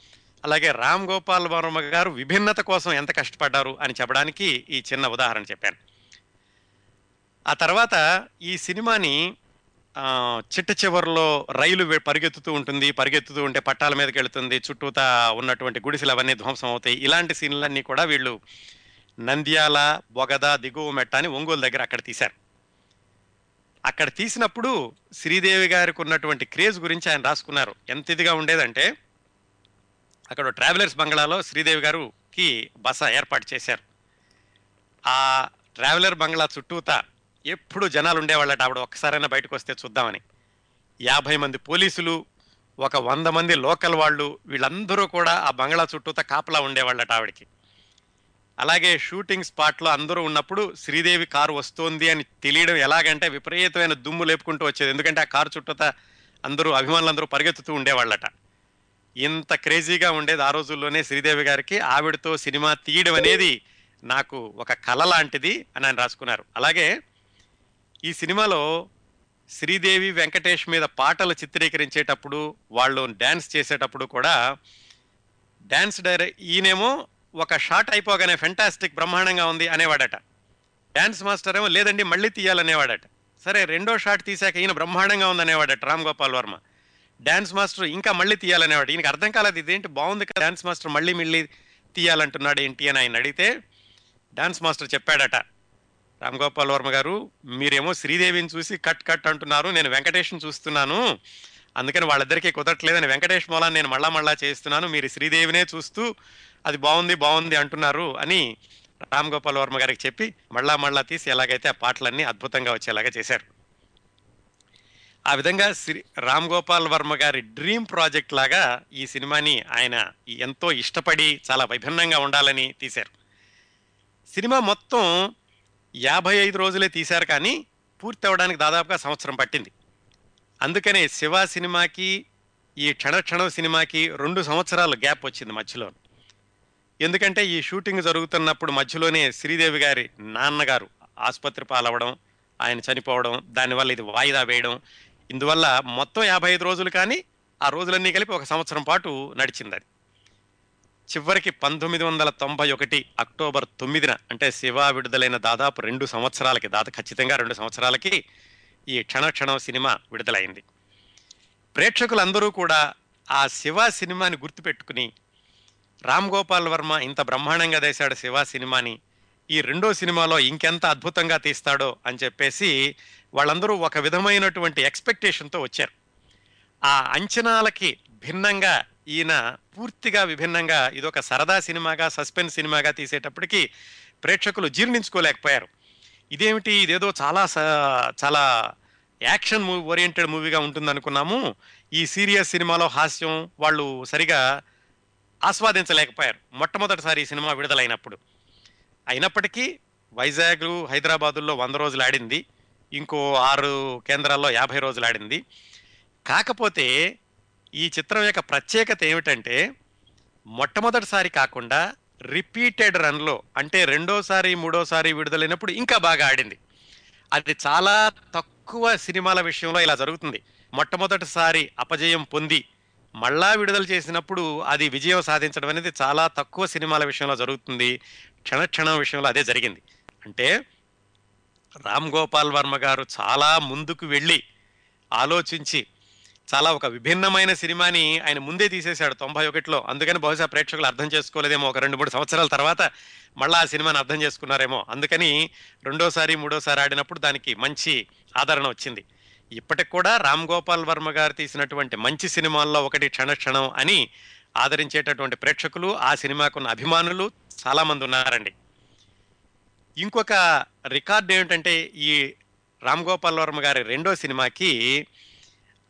అలాగే రామ్ గోపాల్ వర్మ గారు విభిన్నత కోసం ఎంత కష్టపడ్డారు అని చెప్పడానికి ఈ చిన్న ఉదాహరణ చెప్పాను. ఆ తర్వాత ఈ సినిమాని చిట్ట చివరిలో రైలు పరిగెత్తుతూ ఉంటుంది పరిగెత్తుతూ ఉంటే పట్టాల మీదకి వెళుతుంది చుట్టూతా ఉన్నటువంటి గుడిసెలు అవన్నీ ధ్వంసం అవుతాయి. ఇలాంటి సీన్లన్నీ కూడా వీళ్ళు నంద్యాల బొగద దిగువ మెట్ట అని ఒంగోలు దగ్గర అక్కడ తీశారు. అక్కడ తీసినప్పుడు శ్రీదేవి గారికి ఉన్నటువంటి క్రేజ్ గురించి ఆయన రాసుకున్నారు. ఎంత ఇదిగా ఉండేదంటే అక్కడ ట్రావెలర్స్ బంగ్లాలో శ్రీదేవి గారుకి బస ఏర్పాటు చేశారు. ఆ ట్రావెలర్ బంగ్లా చుట్టూతా ఎప్పుడు జనాలు ఉండేవాళ్ళట. ఆవిడ ఒక్కసారైనా బయటకు వస్తే చూద్దామని. యాభై మంది పోలీసులు ఒక వంద మంది లోకల్ వాళ్ళు వీళ్ళందరూ కూడా ఆ బంగ్లా చుట్టూతా కాపలా ఉండేవాళ్ళట ఆవిడకి. అలాగే షూటింగ్ స్పాట్లో అందరూ ఉన్నప్పుడు శ్రీదేవి కారు వస్తోంది అని తెలియడం ఎలాగంటే విపరీతమైన దుమ్ము లేపుకుంటూ వచ్చేది. ఎందుకంటే ఆ కారు చుట్టూత అందరూ అభిమానులందరూ పరిగెత్తుతూ ఉండేవాళ్ళట. ఇంత క్రేజీగా ఉండేది ఆ రోజుల్లోనే శ్రీదేవి గారికి. ఆవిడతో సినిమా తీయడం అనేది నాకు ఒక కళ లాంటిది అని ఆయన రాసుకున్నారు. అలాగే ఈ సినిమాలో శ్రీదేవి వెంకటేష్ మీద పాటలు చిత్రీకరించేటప్పుడు వాళ్ళు డ్యాన్స్ చేసేటప్పుడు కూడా డ్యాన్స్ డైరెక్ట్ ఈయనేమో ఒక షాట్ అయిపోగానే ఫెంటాస్టిక్ బ్రహ్మాండంగా ఉంది అనేవాడట. డ్యాన్స్ మాస్టర్ ఏమో లేదండి మళ్ళీ తీయాలనేవాడట. సరే రెండో షాట్ తీసాక ఈయన బ్రహ్మాండంగా ఉంది అనేవాడట రామ్ గోపాల్ వర్మ. డ్యాన్స్ మాస్టర్ ఇంకా మళ్ళీ తీయాలనేవాడు. ఈయనకి అర్థం కాలేదు ఇదేంటి బాగుంది కదా డ్యాన్స్ మాస్టర్ మళ్ళీ మళ్ళీ తీయాలంటున్నాడు ఏంటి అని ఆయన అడిగితే డ్యాన్స్ మాస్టర్ చెప్పాడట రామ్ గోపాల్ వర్మ గారు మీరేమో శ్రీదేవిని చూసి కట్ కట్ అంటున్నారు నేను వెంకటేష్ని చూస్తున్నాను అందుకని వాళ్ళిద్దరికీ కుదరట్లేదని వెంకటేష్ మూలాన్ని నేను మళ్ళా మళ్ళా చేస్తున్నాను మీరు శ్రీదేవినే చూస్తూ అది బాగుంది బాగుంది అంటున్నారు అని రామ్ గోపాల్ వర్మ గారికి చెప్పి మళ్ళా మళ్ళా తీసి ఎలాగైతే ఆ పాటలన్నీ అద్భుతంగా వచ్చేలాగా చేశారు. ఆ విధంగా శ్రీ రామ్ గోపాల్ వర్మ గారి డ్రీమ్ ప్రాజెక్ట్ లాగా ఈ సినిమాని ఆయన ఎంతో ఇష్టపడి చాలా విభిన్నంగా ఉండాలని తీశారు. సినిమా మొత్తం యాభై ఐదు రోజులే తీశారు కానీ పూర్తి అవ్వడానికి దాదాపుగా సంవత్సరం పట్టింది. అందుకనే శివ సినిమాకి ఈ క్షణక్షణం సినిమాకి రెండు సంవత్సరాలు గ్యాప్ వచ్చింది మధ్యలో ఎందుకంటే ఈ షూటింగ్ జరుగుతున్నప్పుడు మధ్యలోనే శ్రీదేవి గారి నాన్నగారు ఆసుపత్రి పాలవడం ఆయన చనిపోవడం దానివల్ల ఇది వాయిదా వేయడం. ఇందువల్ల మొత్తం యాభై ఐదు రోజులు కానీ ఆ రోజులన్నీ కలిపి ఒక సంవత్సరం పాటు నడిచింది అది. చివరికి పంతొమ్మిది వందల తొంభై ఒకటి అక్టోబర్ తొమ్మిదిన అంటే శివ విడుదలైన దాదాపు రెండు సంవత్సరాలకి దాదాపు ఖచ్చితంగా రెండు సంవత్సరాలకి ఈ క్షణక్షణం సినిమా విడుదలైంది. ప్రేక్షకులందరూ కూడా ఆ శివ సినిమాని గుర్తుపెట్టుకుని రామ్ గోపాల్ వర్మ ఇంత బ్రహ్మాండంగా తీశాడు శివ సినిమాని. ఈ రెండో సినిమాలో ఇంకెంత అద్భుతంగా తీస్తాడో అని చెప్పేసి వాళ్ళందరూ ఒక విధమైనటువంటి ఎక్స్పెక్టేషన్తో వచ్చారు. ఆ అంచనాలకి భిన్నంగా ఈయన పూర్తిగా విభిన్నంగా ఇదొక సరదా సినిమాగా సస్పెన్స్ సినిమాగా తీసేటప్పటికి ప్రేక్షకులు జీర్ణించుకోలేకపోయారు. ఇదేమిటి? ఇదేదో చాలా చాలా యాక్షన్ మూవీ ఓరియంటెడ్ మూవీగా ఉంటుంది అనుకున్నాము ఈ సీరియస్ సినిమాలో హాస్యం వాళ్ళు సరిగా ఆస్వాదించలేకపోయారు. మొట్టమొదటిసారి ఈ సినిమా విడుదలైనప్పుడు. అయినప్పటికీ వైజాగ్ హైదరాబాదుల్లో వంద రోజులు ఆడింది. ఇంకో ఆరు కేంద్రాల్లో యాభై రోజులు ఆడింది. కాకపోతే ఈ చిత్రం యొక్క ప్రత్యేకత ఏమిటంటే మొట్టమొదటిసారి కాకుండా రిపీటెడ్ రన్లో అంటే రెండోసారి మూడోసారి విడుదలైనప్పుడు ఇంకా బాగా ఆడింది. అది చాలా తక్కువ సినిమాల విషయంలో ఇలా జరుగుతుంది. మొట్టమొదటిసారి అపజయం పొంది మళ్ళా విడుదల చేసినప్పుడు అది విజయం సాధించడం అనేది చాలా తక్కువ సినిమాల విషయంలో జరుగుతుంది. క్షణక్షణం విషయంలో అదే జరిగింది. అంటే రామ్ గోపాల్ వర్మ గారు చాలా ముందుకు వెళ్ళి ఆలోచించి చాలా ఒక విభిన్నమైన సినిమాని ఆయన ముందే తీసేశాడు తొంభై ఒకటిలో. అందుకని బహుశా ప్రేక్షకులు అర్థం చేసుకోలేదేమో ఒక రెండు మూడు సంవత్సరాల తర్వాత మళ్ళీ ఆ సినిమాని అర్థం చేసుకున్నారేమో. అందుకని రెండోసారి మూడోసారి ఆడినప్పుడు దానికి మంచి ఆదరణ వచ్చింది. ఇప్పటికి కూడా రామ్ గోపాల్ వర్మ గారు తీసినటువంటి మంచి సినిమాల్లో ఒకటి క్షణ క్షణం అని ఆదరించేటటువంటి ప్రేక్షకులు ఆ సినిమాకున్న అభిమానులు చాలామంది ఉన్నారండి. ఇంకొక రికార్డ్ ఏమిటంటే ఈ రామ్ గోపాల్ వర్మ గారి రెండో సినిమాకి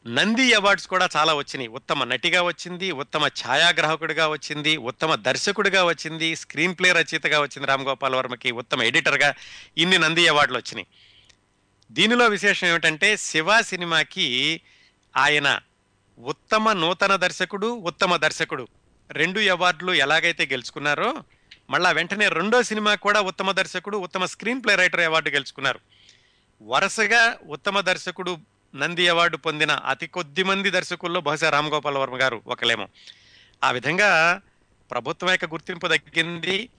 నంది అవార్డ్స్ కూడా చాలా వచ్చినాయి. ఉత్తమ నటిగా వచ్చింది ఉత్తమ ఛాయాగ్రాహకుడిగా వచ్చింది ఉత్తమ దర్శకుడిగా వచ్చింది స్క్రీన్ ప్లే రచయితగా వచ్చింది రామ్ గోపాల్ వర్మకి ఉత్తమ ఎడిటర్గా ఇన్ని నంది అవార్డులు వచ్చినాయి. దీనిలో విశేషం ఏమిటంటే శివ సినిమాకి ఆయన ఉత్తమ నూతన దర్శకుడు ఉత్తమ దర్శకుడు. రెండు అవార్డులు ఎలాగైతే గెలుచుకున్నారో మళ్ళా వెంటనే రెండో సినిమా కూడా ఉత్తమ దర్శకుడు ఉత్తమ స్క్రీన్ ప్లే రైటర్ అవార్డు గెలుచుకున్నారు. వరుసగా ఉత్తమ దర్శకుడు నంది అవార్డు పొందిన అతి కొద్ది మంది దర్శకుల్లో బహుశా రామ్ గోపాల్ వర్మ గారు ఒకలేమో ఆ విధంగా ప్రభుత్వం యొక్క గుర్తింపు దక్కింది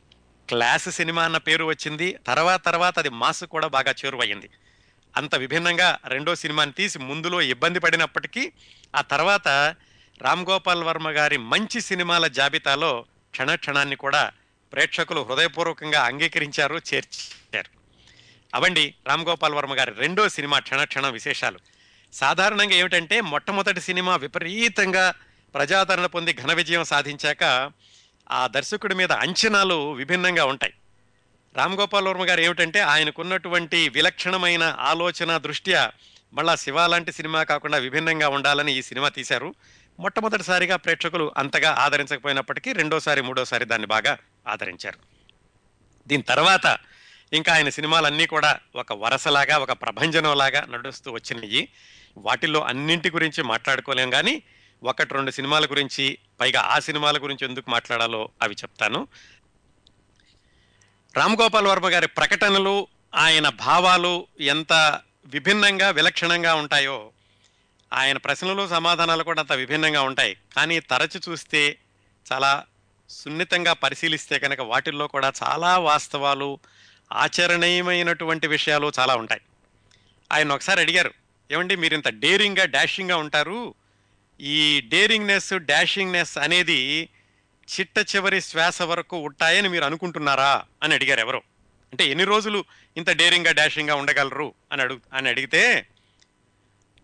క్లాస్ సినిమా అన్న పేరు వచ్చింది తర్వాత తర్వాత అది మాస్ కూడా బాగా చేరువయ్యింది. అంత విభిన్నంగా రెండో సినిమాని తీసి ముందులో ఇబ్బంది పడినప్పటికీ ఆ తర్వాత రామ్ గోపాల్ వర్మ గారి మంచి సినిమాల జాబితాలో క్షణ క్షణాన్ని కూడా ప్రేక్షకులు హృదయపూర్వకంగా అంగీకరించారు చేర్చారు. అవండి రామ్ గోపాల్ వర్మ గారి రెండో సినిమా క్షణక్షణం విశేషాలు. సాధారణంగా ఏమిటంటే మొట్టమొదటి సినిమా విపరీతంగా ప్రజాదరణ పొంది ఘన విజయం సాధించాక ఆ దర్శకుడి మీద అంచనాలు విభిన్నంగా ఉంటాయి. రామ్ గోపాల్ వర్మ గారు ఏమిటంటే ఆయనకున్నటువంటి విలక్షణమైన ఆలోచన దృష్ట్యా మళ్ళా శివ లాంటి సినిమా కాకుండా విభిన్నంగా ఉండాలని ఈ సినిమా తీశారు. మొట్టమొదటిసారిగా ప్రేక్షకులు అంతగా ఆదరించకపోయినప్పటికీ రెండోసారి మూడోసారి దాన్ని బాగా ఆదరించారు. దీని తర్వాత ఇంకా ఆయన సినిమాలన్నీ కూడా ఒక వరసలాగా ఒక ప్రభంజనంలాగా నడుస్తూ వచ్చినాయి. వాటిల్లో అన్నింటి గురించి మాట్లాడుకోలేం కానీ ఒకటి రెండు సినిమాల గురించి పైగా ఆ సినిమాల గురించి ఎందుకు మాట్లాడాలో అవి చెప్తాను. రామ్గోపాల్ వర్మ గారి ప్రకటనలు ఆయన భావాలు ఎంత విభిన్నంగా విలక్షణంగా ఉంటాయో ఆయన ప్రశ్నలు సమాధానాలు కూడా అంత విభిన్నంగా ఉంటాయి. కానీ తరచు చూస్తే చాలా సున్నితంగా పరిశీలిస్తే కనుక వాటిల్లో కూడా చాలా వాస్తవాలు ఆచరణీయమైనటువంటి విషయాలు చాలా ఉంటాయి. ఆయన ఒకసారి అడిగారు ఏమండి మీరు ఇంత డేరింగ్గా డాషింగ్గా ఉంటారు? ఈ డేరింగ్నెస్ డాషింగ్నెస్ అనేది చిట్ట చివరి శ్వాస వరకు ఉంటాయని మీరు అనుకుంటున్నారా అని అడిగారు ఎవరు. అంటే ఎన్ని రోజులు ఇంత డేరింగ్గా డాషింగ్గా ఉండగలరు అని అడుగు అని అడిగితే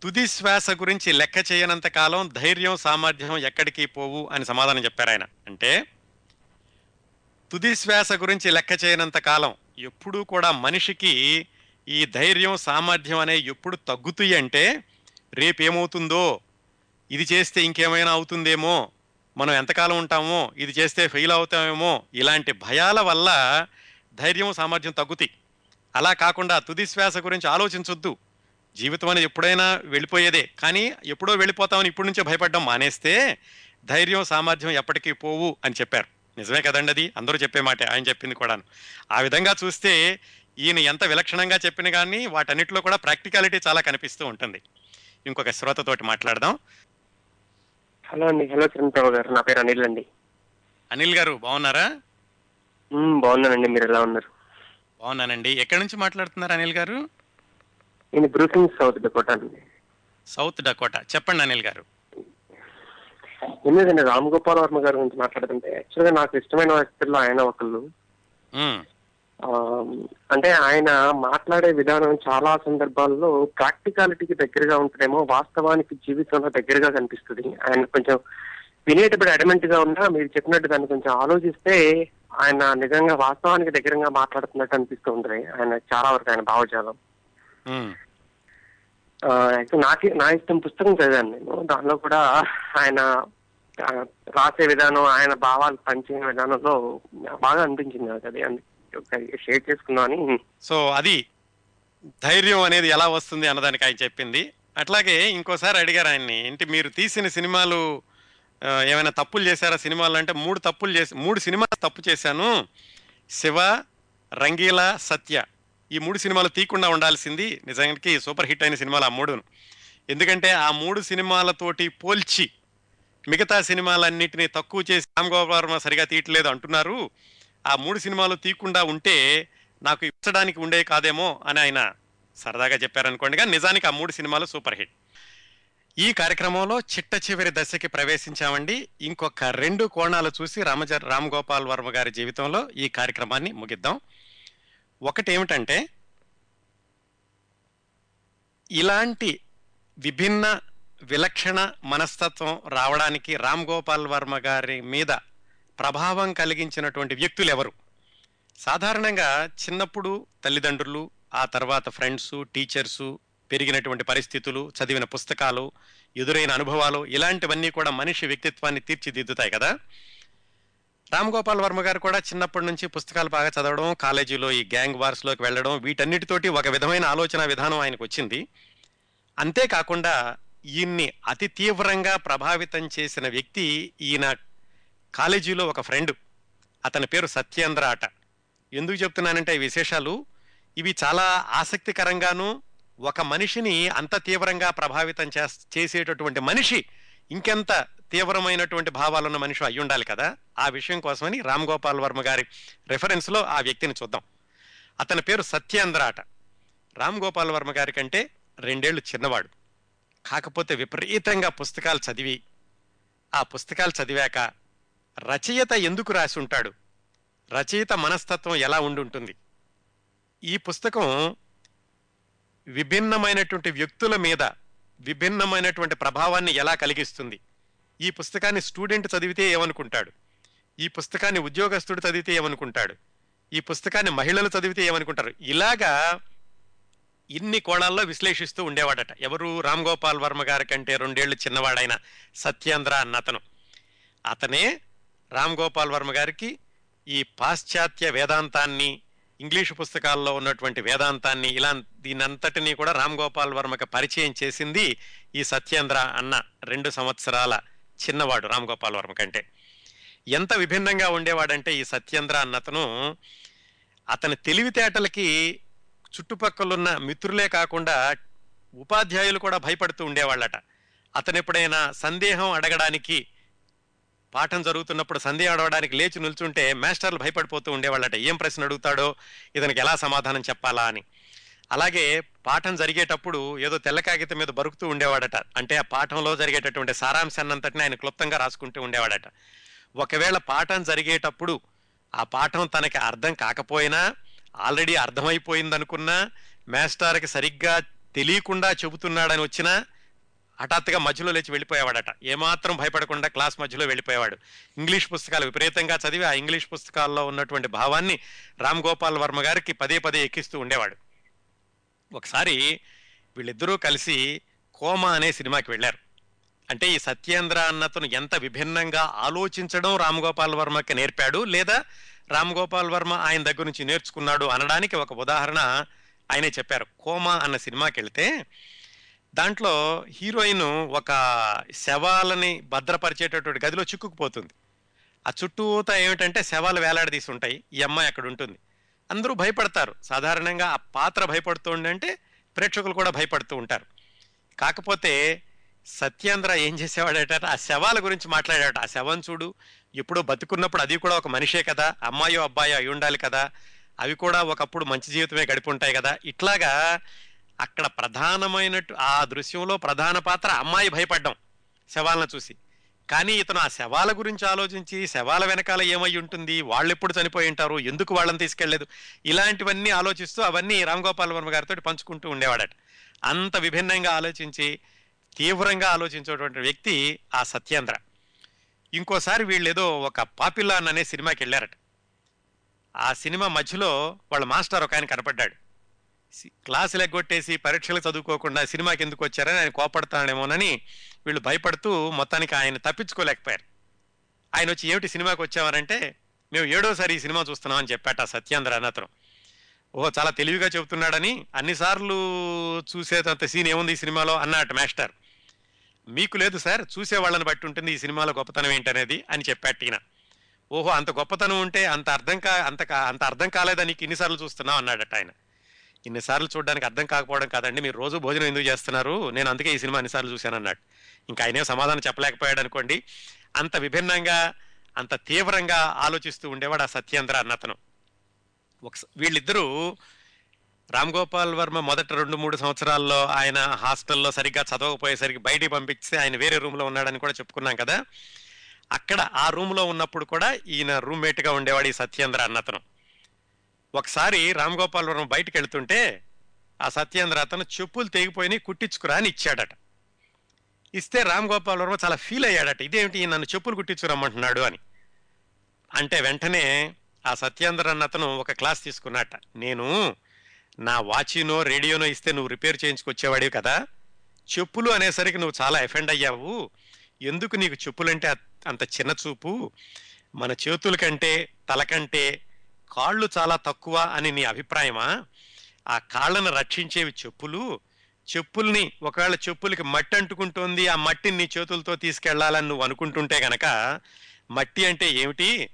తుది శ్వాస గురించి లెక్క చేయనంత కాలం ధైర్యం సామర్థ్యం ఎక్కడికి పోవు అని సమాధానం చెప్పారు ఆయన. అంటే తుది శ్వాస గురించి లెక్క చేయనంత కాలం ఎప్పుడూ కూడా మనిషికి ఈ ధైర్యం సామర్థ్యం అనే ఎప్పుడు తగ్గుతాయి అంటే రేపేమవుతుందో ఇది చేస్తే ఇంకేమైనా అవుతుందేమో మనం ఎంతకాలం ఉంటామో ఇది చేస్తే ఫెయిల్ అవుతామేమో ఇలాంటి భయాల వల్ల ధైర్యం సామర్థ్యం తగ్గుతాయి. అలా కాకుండా తుది శ్వాస గురించి ఆలోచించొద్దు. జీవితం అనేది ఎప్పుడైనా వెళ్ళిపోయేదే. కానీ ఎప్పుడో వెళ్ళిపోతామని ఇప్పటి నుంచే భయపడడం మానేస్తే ధైర్యం సామర్థ్యం ఎప్పటికీ పోవు అని చెప్పారు. నిజమే కదండి అది? అందరూ చెప్పే మాట ఆయన చెప్పింది కూడాను. ఆ విధంగా చూస్తే ఈయన ఎంత విలక్షణంగా చెప్పిన కానీ వాటన్నిటిలో కూడా ప్రాక్టికాలిటీ చాలా కనిపిస్తూ ఉంటుంది. ఇంకొక శ్రోతతోటి మాట్లాడదాం. హలో అండి హలో చిరంతరావు గారు. నా పేరు అనిల్ అండి. అనిల్ గారు బాగున్నారా? మ్మ్, బాగున్నానండి. మీరు ఎలా ఉన్నారు? బాగున్నానండి. ఎక్కడి నుంచి మాట్లాడుతున్నారు అనిల్ గారు? నేను బ్రూకింగ్ సౌత్ డకోటా అండి. South Dakota. చెప్పండి అనిల్ గారు. ఎందుకంటే రామ్ గోపాల్ వర్మ గారి గురించి మాట్లాడుతుంటే యాక్చువల్గా నాకు ఇష్టమైన వ్యక్తుల్లో ఆయన ఒకళ్ళు. అంటే ఆయన మాట్లాడే విధానం చాలా సందర్భాల్లో ప్రాక్టికాలిటీకి దగ్గరగా ఉంటుందేమో వాస్తవానికి జీవితంలో దగ్గరగా కనిపిస్తుంది. ఆయన కొంచెం వినేటప్పుడు అడమెంట్గా ఉన్నా మీరు చెప్పినట్టు దాన్ని కొంచెం ఆలోచిస్తే ఆయన నిజంగా వాస్తవానికి దగ్గరగా మాట్లాడుతున్నట్టు అనిపిస్తూ ఉంటుంది ఆయన చాలా వరకు ఆయన భావజాలం. నాకు నా ఇష్టం పుస్తకం చదివాను నేను. దానిలో కూడా ఆయన రాసే విధానం ఆయన భావాలు పంచే విధానంలో బాగా అనిపించింది నాకు అది. షేర్ చేసుకున్నాను సో అది ధైర్యం అనేది ఎలా వస్తుంది అన్నదానికి ఆయన చెప్పింది. అట్లాగే ఇంకోసారి అడిగారు ఆయన్ని ఏంటి మీరు తీసిన సినిమాలు ఏమైనా తప్పులు చేశారా సినిమాలు? అంటే మూడు తప్పులు చేసి మూడు సినిమాలు తప్పు చేశాను. శివ రంగీల సత్య ఈ మూడు సినిమాలు తీయకుండా ఉండాల్సింది నిజానికి సూపర్ హిట్ అయిన సినిమాలు ఆ మూడును. ఎందుకంటే ఆ మూడు సినిమాలతోటి పోల్చి మిగతా సినిమాలన్నింటినీ తక్కువ చేసి రామ్ గోపాల్ వర్మ సరిగా తీయట్లేదు అంటున్నారు. ఆ మూడు సినిమాలు తీయకుండా ఉంటే నాకు ఇచ్చడానికి ఉండే కాదేమో అని ఆయన సరదాగా చెప్పారనుకోండి. కానీ నిజానికి ఆ మూడు సినిమాలు సూపర్ హిట్. ఈ కార్యక్రమంలో చిట్ట చివరి దశకి ప్రవేశించామండి. ఇంకొక రెండు కోణాలు చూసి రామజ రామ్ గోపాల్ వర్మ గారి జీవితంలో ఈ కార్యక్రమాన్ని ముగిద్దాం. ఒకటి ఏమిటంటే ఇలాంటి విభిన్న విలక్షణ మనస్తత్వం రావడానికి రామ్ గోపాల్ వర్మ గారి మీద ప్రభావం కలిగించినటువంటి వ్యక్తులు ఎవరు సాధారణంగా చిన్నప్పుడు తల్లిదండ్రులు ఆ తర్వాత ఫ్రెండ్స్ టీచర్సు పెరిగినటువంటి పరిస్థితులు చదివిన పుస్తకాలు ఎదురైన అనుభవాలు ఇలాంటివన్నీ కూడా మనిషి వ్యక్తిత్వాన్ని తీర్చిదిద్దుతాయి కదా? రామ్ గోపాల్ వర్మ గారు కూడా చిన్నప్పటి నుంచి పుస్తకాలు బాగా చదవడం కాలేజీలో ఈ గ్యాంగ్ వార్స్లోకి వెళ్ళడం వీటన్నిటితోటి ఒక విధమైన ఆలోచన విధానం ఆయనకు వచ్చింది. అంతేకాకుండా ఈయన్ని అతి తీవ్రంగా ప్రభావితం చేసిన వ్యక్తి ఈయన కాలేజీలో ఒక ఫ్రెండ్. అతని పేరు సత్యేంద్ర అట. ఎందుకు చెప్తున్నానంటే ఈ విశేషాలు ఇవి చాలా ఆసక్తికరంగాను ఒక మనిషిని అంత తీవ్రంగా ప్రభావితం చేస్- చేసేటటువంటి మనిషి ఇంకెంత తీవ్రమైనటువంటి భావాలున్న మనిషి అయి ఉండాలి కదా? ఆ విషయం కోసమని రామ్ గోపాల్ వర్మ గారి రెఫరెన్స్లో ఆ వ్యక్తిని చూద్దాం. అతని పేరు సత్యేంద్ర అట. రామ్ గోపాల్ వర్మ గారి కంటే రెండేళ్ళు చిన్నవాడు. కాకపోతే విపరీతంగా పుస్తకాలు చదివి ఆ పుస్తకాలు చదివాక రచయిత ఎందుకు రాసి ఉంటాడు రచయిత మనస్తత్వం ఎలా ఉండుంటుంది? ఈ పుస్తకం విభిన్నమైనటువంటి వ్యక్తుల మీద విభిన్నమైనటువంటి ప్రభావాన్ని ఎలా కలిగిస్తుంది? ఈ పుస్తకాన్ని స్టూడెంట్ చదివితే ఏమనుకుంటాడు? ఈ పుస్తకాన్ని ఉద్యోగస్తుడు చదివితే ఏమనుకుంటాడు? ఈ పుస్తకాన్ని మహిళలు చదివితే ఏమనుకుంటారు? ఇలాగా ఇన్ని కోణాల్లో విశ్లేషిస్తూ ఉండేవాడట. ఎవరు? రామ్ గోపాల్ వర్మ గారి కంటే రెండేళ్ళు చిన్నవాడైన సత్యేంద్ర అన్న అతను. అతనే రామ్ గోపాల్ వర్మ గారికి ఈ పాశ్చాత్య వేదాంతాన్ని ఇంగ్లీషు పుస్తకాల్లో ఉన్నటువంటి వేదాంతాన్ని ఇలా దీనంతటినీ కూడా రామ్ గోపాల్ వర్మకి పరిచయం చేసింది ఈ సత్యేంద్ర అన్న రెండు సంవత్సరాల చిన్నవాడు రామ్ గోపాల్ వర్మ కంటే. ఎంత విభిన్నంగా ఉండేవాడంటే ఈ సత్యేంద్ర అన్నతను అతని తెలివితేటలకి చుట్టుపక్కలున్న మిత్రులే కాకుండా ఉపాధ్యాయులు కూడా భయపడుతూ ఉండేవాళ్ళట. అతను ఎప్పుడైనా సందేహం అడగడానికి పాఠం జరుగుతున్నప్పుడు సందేహం అడవడానికి లేచి నిల్చుంటే మాస్టర్లు భయపడిపోతూ ఉండేవాళ్ళట. ఏం ప్రశ్న అడుగుతాడో? ఇతనికి ఎలా సమాధానం చెప్పాలా అని. అలాగే పాఠం జరిగేటప్పుడు ఏదో తెల్ల కాగితం మీద బరుకుతూ ఉండేవాడట. అంటే ఆ పాఠంలో జరిగేటటువంటి సారాంశాన్నంతటిని ఆయన క్లుప్తంగా రాసుకుంటూ ఉండేవాడట. ఒకవేళ పాఠం జరిగేటప్పుడు ఆ పాఠం తనకి అర్థం కాకపోయినా ఆల్రెడీ అర్థమైపోయిందనుకున్నా మాస్టర్కి సరిగ్గా తెలియకుండా చెబుతున్నాడని వచ్చినా హఠాత్తుగా మధ్యలో లేచి వెళ్ళిపోయేవాడట. ఏమాత్రం భయపడకుండా క్లాస్ మధ్యలో వెళ్ళిపోయేవాడు. ఇంగ్లీష్ పుస్తకాలు విపరీతంగా చదివి ఆ ఇంగ్లీష్ పుస్తకాల్లో ఉన్నటువంటి భావాన్ని రామ్ గోపాల్ వర్మ గారికి పదే పదే ఎక్కిస్తూ ఉండేవాడు. ఒకసారి వీళ్ళిద్దరూ కలిసి కోమా అనే సినిమాకి వెళ్ళారు. అంటే ఈ సత్యేంద్ర అన్నతను ఎంత విభిన్నంగా ఆలోచించడం రామ్ గోపాల్ వర్మకి నేర్పాడు లేదా రామ్ గోపాల్ వర్మ ఆయన దగ్గర నుంచి నేర్చుకున్నాడు అనడానికి ఒక ఉదాహరణ ఆయనే చెప్పారు. కోమా అన్న సినిమాకి వెళితే దాంట్లో హీరోయిన్ ఒక శవాలని భద్రపరిచేటటువంటి గదిలో చిక్కుకుపోతుంది. ఆ చుట్టూతా ఏమిటంటే శవాలు వేలాడదీసి ఉంటాయి ఈ అమ్మాయి అక్కడ ఉంటుంది. అందరూ భయపడతారు. సాధారణంగా ఆ పాత్ర భయపడుతూ ఉండంటే ప్రేక్షకులు కూడా భయపడుతూ ఉంటారు. కాకపోతే సత్యేంద్ర ఏం చేసేవాడట? ఆ శవాల గురించి మాట్లాడాట ఆ శవం చూడు ఎప్పుడో బతుకున్నప్పుడు అది కూడా ఒక మనిషే కదా. అమ్మాయో అబ్బాయో అయి ఉండాలి కదా. అవి కూడా ఒకప్పుడు మంచి జీవితమే గడిపి ఉంటాయి కదా. ఇట్లాగా అక్కడ ప్రధానమైనట్టు ఆ దృశ్యంలో ప్రధాన పాత్ర అమ్మాయి భయపడ్డం శవాలను చూసి. కానీ ఇతను ఆ శవాల గురించి ఆలోచించి శవాల వెనకాల ఏమై ఉంటుంది వాళ్ళు ఎప్పుడు చనిపోయి ఉంటారు ఎందుకు వాళ్ళని తీసుకెళ్ళేదు ఇలాంటివన్నీ ఆలోచిస్తూ అవన్నీ రామ్ గోపాల్ వర్మ గారితో పంచుకుంటూ ఉండేవాడట. అంత విభిన్నంగా ఆలోచించి తీవ్రంగా ఆలోచించేటువంటి వ్యక్తి ఆ సత్యేంద్ర. ఇంకోసారి వీళ్ళు ఏదో ఒక పాపిలాన్ అనే సినిమాకి వెళ్ళారట ఆ సినిమా మధ్యలో వాళ్ళ మాస్టర్ ఒక ఆయన కనపడ్డాడు. క్లాసులు ఎగ్గొట్టేసి పరీక్షలు చదువుకోకుండా సినిమాకి ఎందుకు వచ్చారని ఆయన కోపడతాడేమోనని వీళ్ళు భయపడుతూ మొత్తానికి ఆయన తప్పించుకోలేకపోయారు. ఆయన వచ్చి ఏమిటి సినిమాకి వచ్చామనంటే మేము ఏడోసారి ఈ సినిమా చూస్తున్నాం అని చెప్పాట సత్యేంద్ర అన్నతను ఓహో చాలా తెలివిగా చెబుతున్నాడని అన్నిసార్లు చూసేటంత సీన్ ఏముంది ఈ సినిమాలో? అన్నట్టు మాస్టర్. మీకు లేదు సార్ చూసే వాళ్ళని బట్టి ఉంటుంది ఈ సినిమాలో గొప్పతనం ఏంటనేది అని చెప్పాట ఈయన. ఓహో అంత గొప్పతనం ఉంటే అంత అర్థం కా అంత అంత అర్థం కాలేదా నీకు ఇన్నిసార్లు చూస్తున్నావు? అన్నాడట ఆయన. ఇన్నిసార్లు చూడడానికి అర్థం కాకపోవడం కాదండి. మీరు రోజు భోజనం ఎందుకు చేస్తున్నారు? నేను అందుకే ఈ సినిమా అన్నిసార్లు చూశాను అన్నాడు. ఇంకా ఆయనే సమాధానం చెప్పలేకపోయాడు అనుకోండి. అంత విభిన్నంగా అంత తీవ్రంగా ఆలోచిస్తూ ఉండేవాడు ఆ సత్యేంద్ర అన్నతను ఒక వీళ్ళిద్దరూ రామ్ గోపాల్ వర్మ మొదట రెండు మూడు సంవత్సరాల్లో ఆయన హాస్టల్లో సరిగ్గా చదవకపోయేసరికి బయటికి పంపించి ఆయన వేరే రూమ్లో ఉన్నాడని కూడా చెప్పుకున్నాం కదా. అక్కడ ఆ రూమ్లో ఉన్నప్పుడు కూడా ఈయన రూమ్మేట్గా ఉండేవాడు ఈ సత్యేంద్ర అన్నతను ఒకసారి రామ్ గోపాలవరం వర్మ వెళ్తుంటే ఆ సత్యేంద్ర అతను చెప్పులు తెగిపోయి కుట్టించుకురా అని ఇచ్చాడట. ఇస్తే రామ్ గోపాల్ వర్మ చాలా ఫీల్ అయ్యాడట. ఇదేమిటి నన్ను చెప్పులు కుట్టించుకురమ్మంటున్నాడు అని. అంటే వెంటనే ఆ సత్యేంద్ర అన్న అతను ఒక క్లాస్ తీసుకున్నట. నేను నా వాచినో రేడియోనో ఇస్తే నువ్వు రిపేర్ చేయించుకొచ్చేవాడివి కదా. చెప్పులు అనేసరికి నువ్వు చాలా ఎఫెండ్ అయ్యావు. ఎందుకు నీకు చెప్పులంటే అంత చిన్న చూపు? మన చేతుల కంటే తల కంటే కాళ్ళు చాలా తక్కువ అని నీ అభిప్రాయమా? ఆ కాళ్ళను రక్షించేవి చెప్పులు. చెప్పుల్ని ఒకవేళ చెప్పులకి మట్టి అంటుకుంటోంది ఆ మట్టిని నీ చేతులతో తీసుకెళ్ళాలని నువ్వు అనుకుంటుంటే గనక మట్టి అంటే ఏమిటి?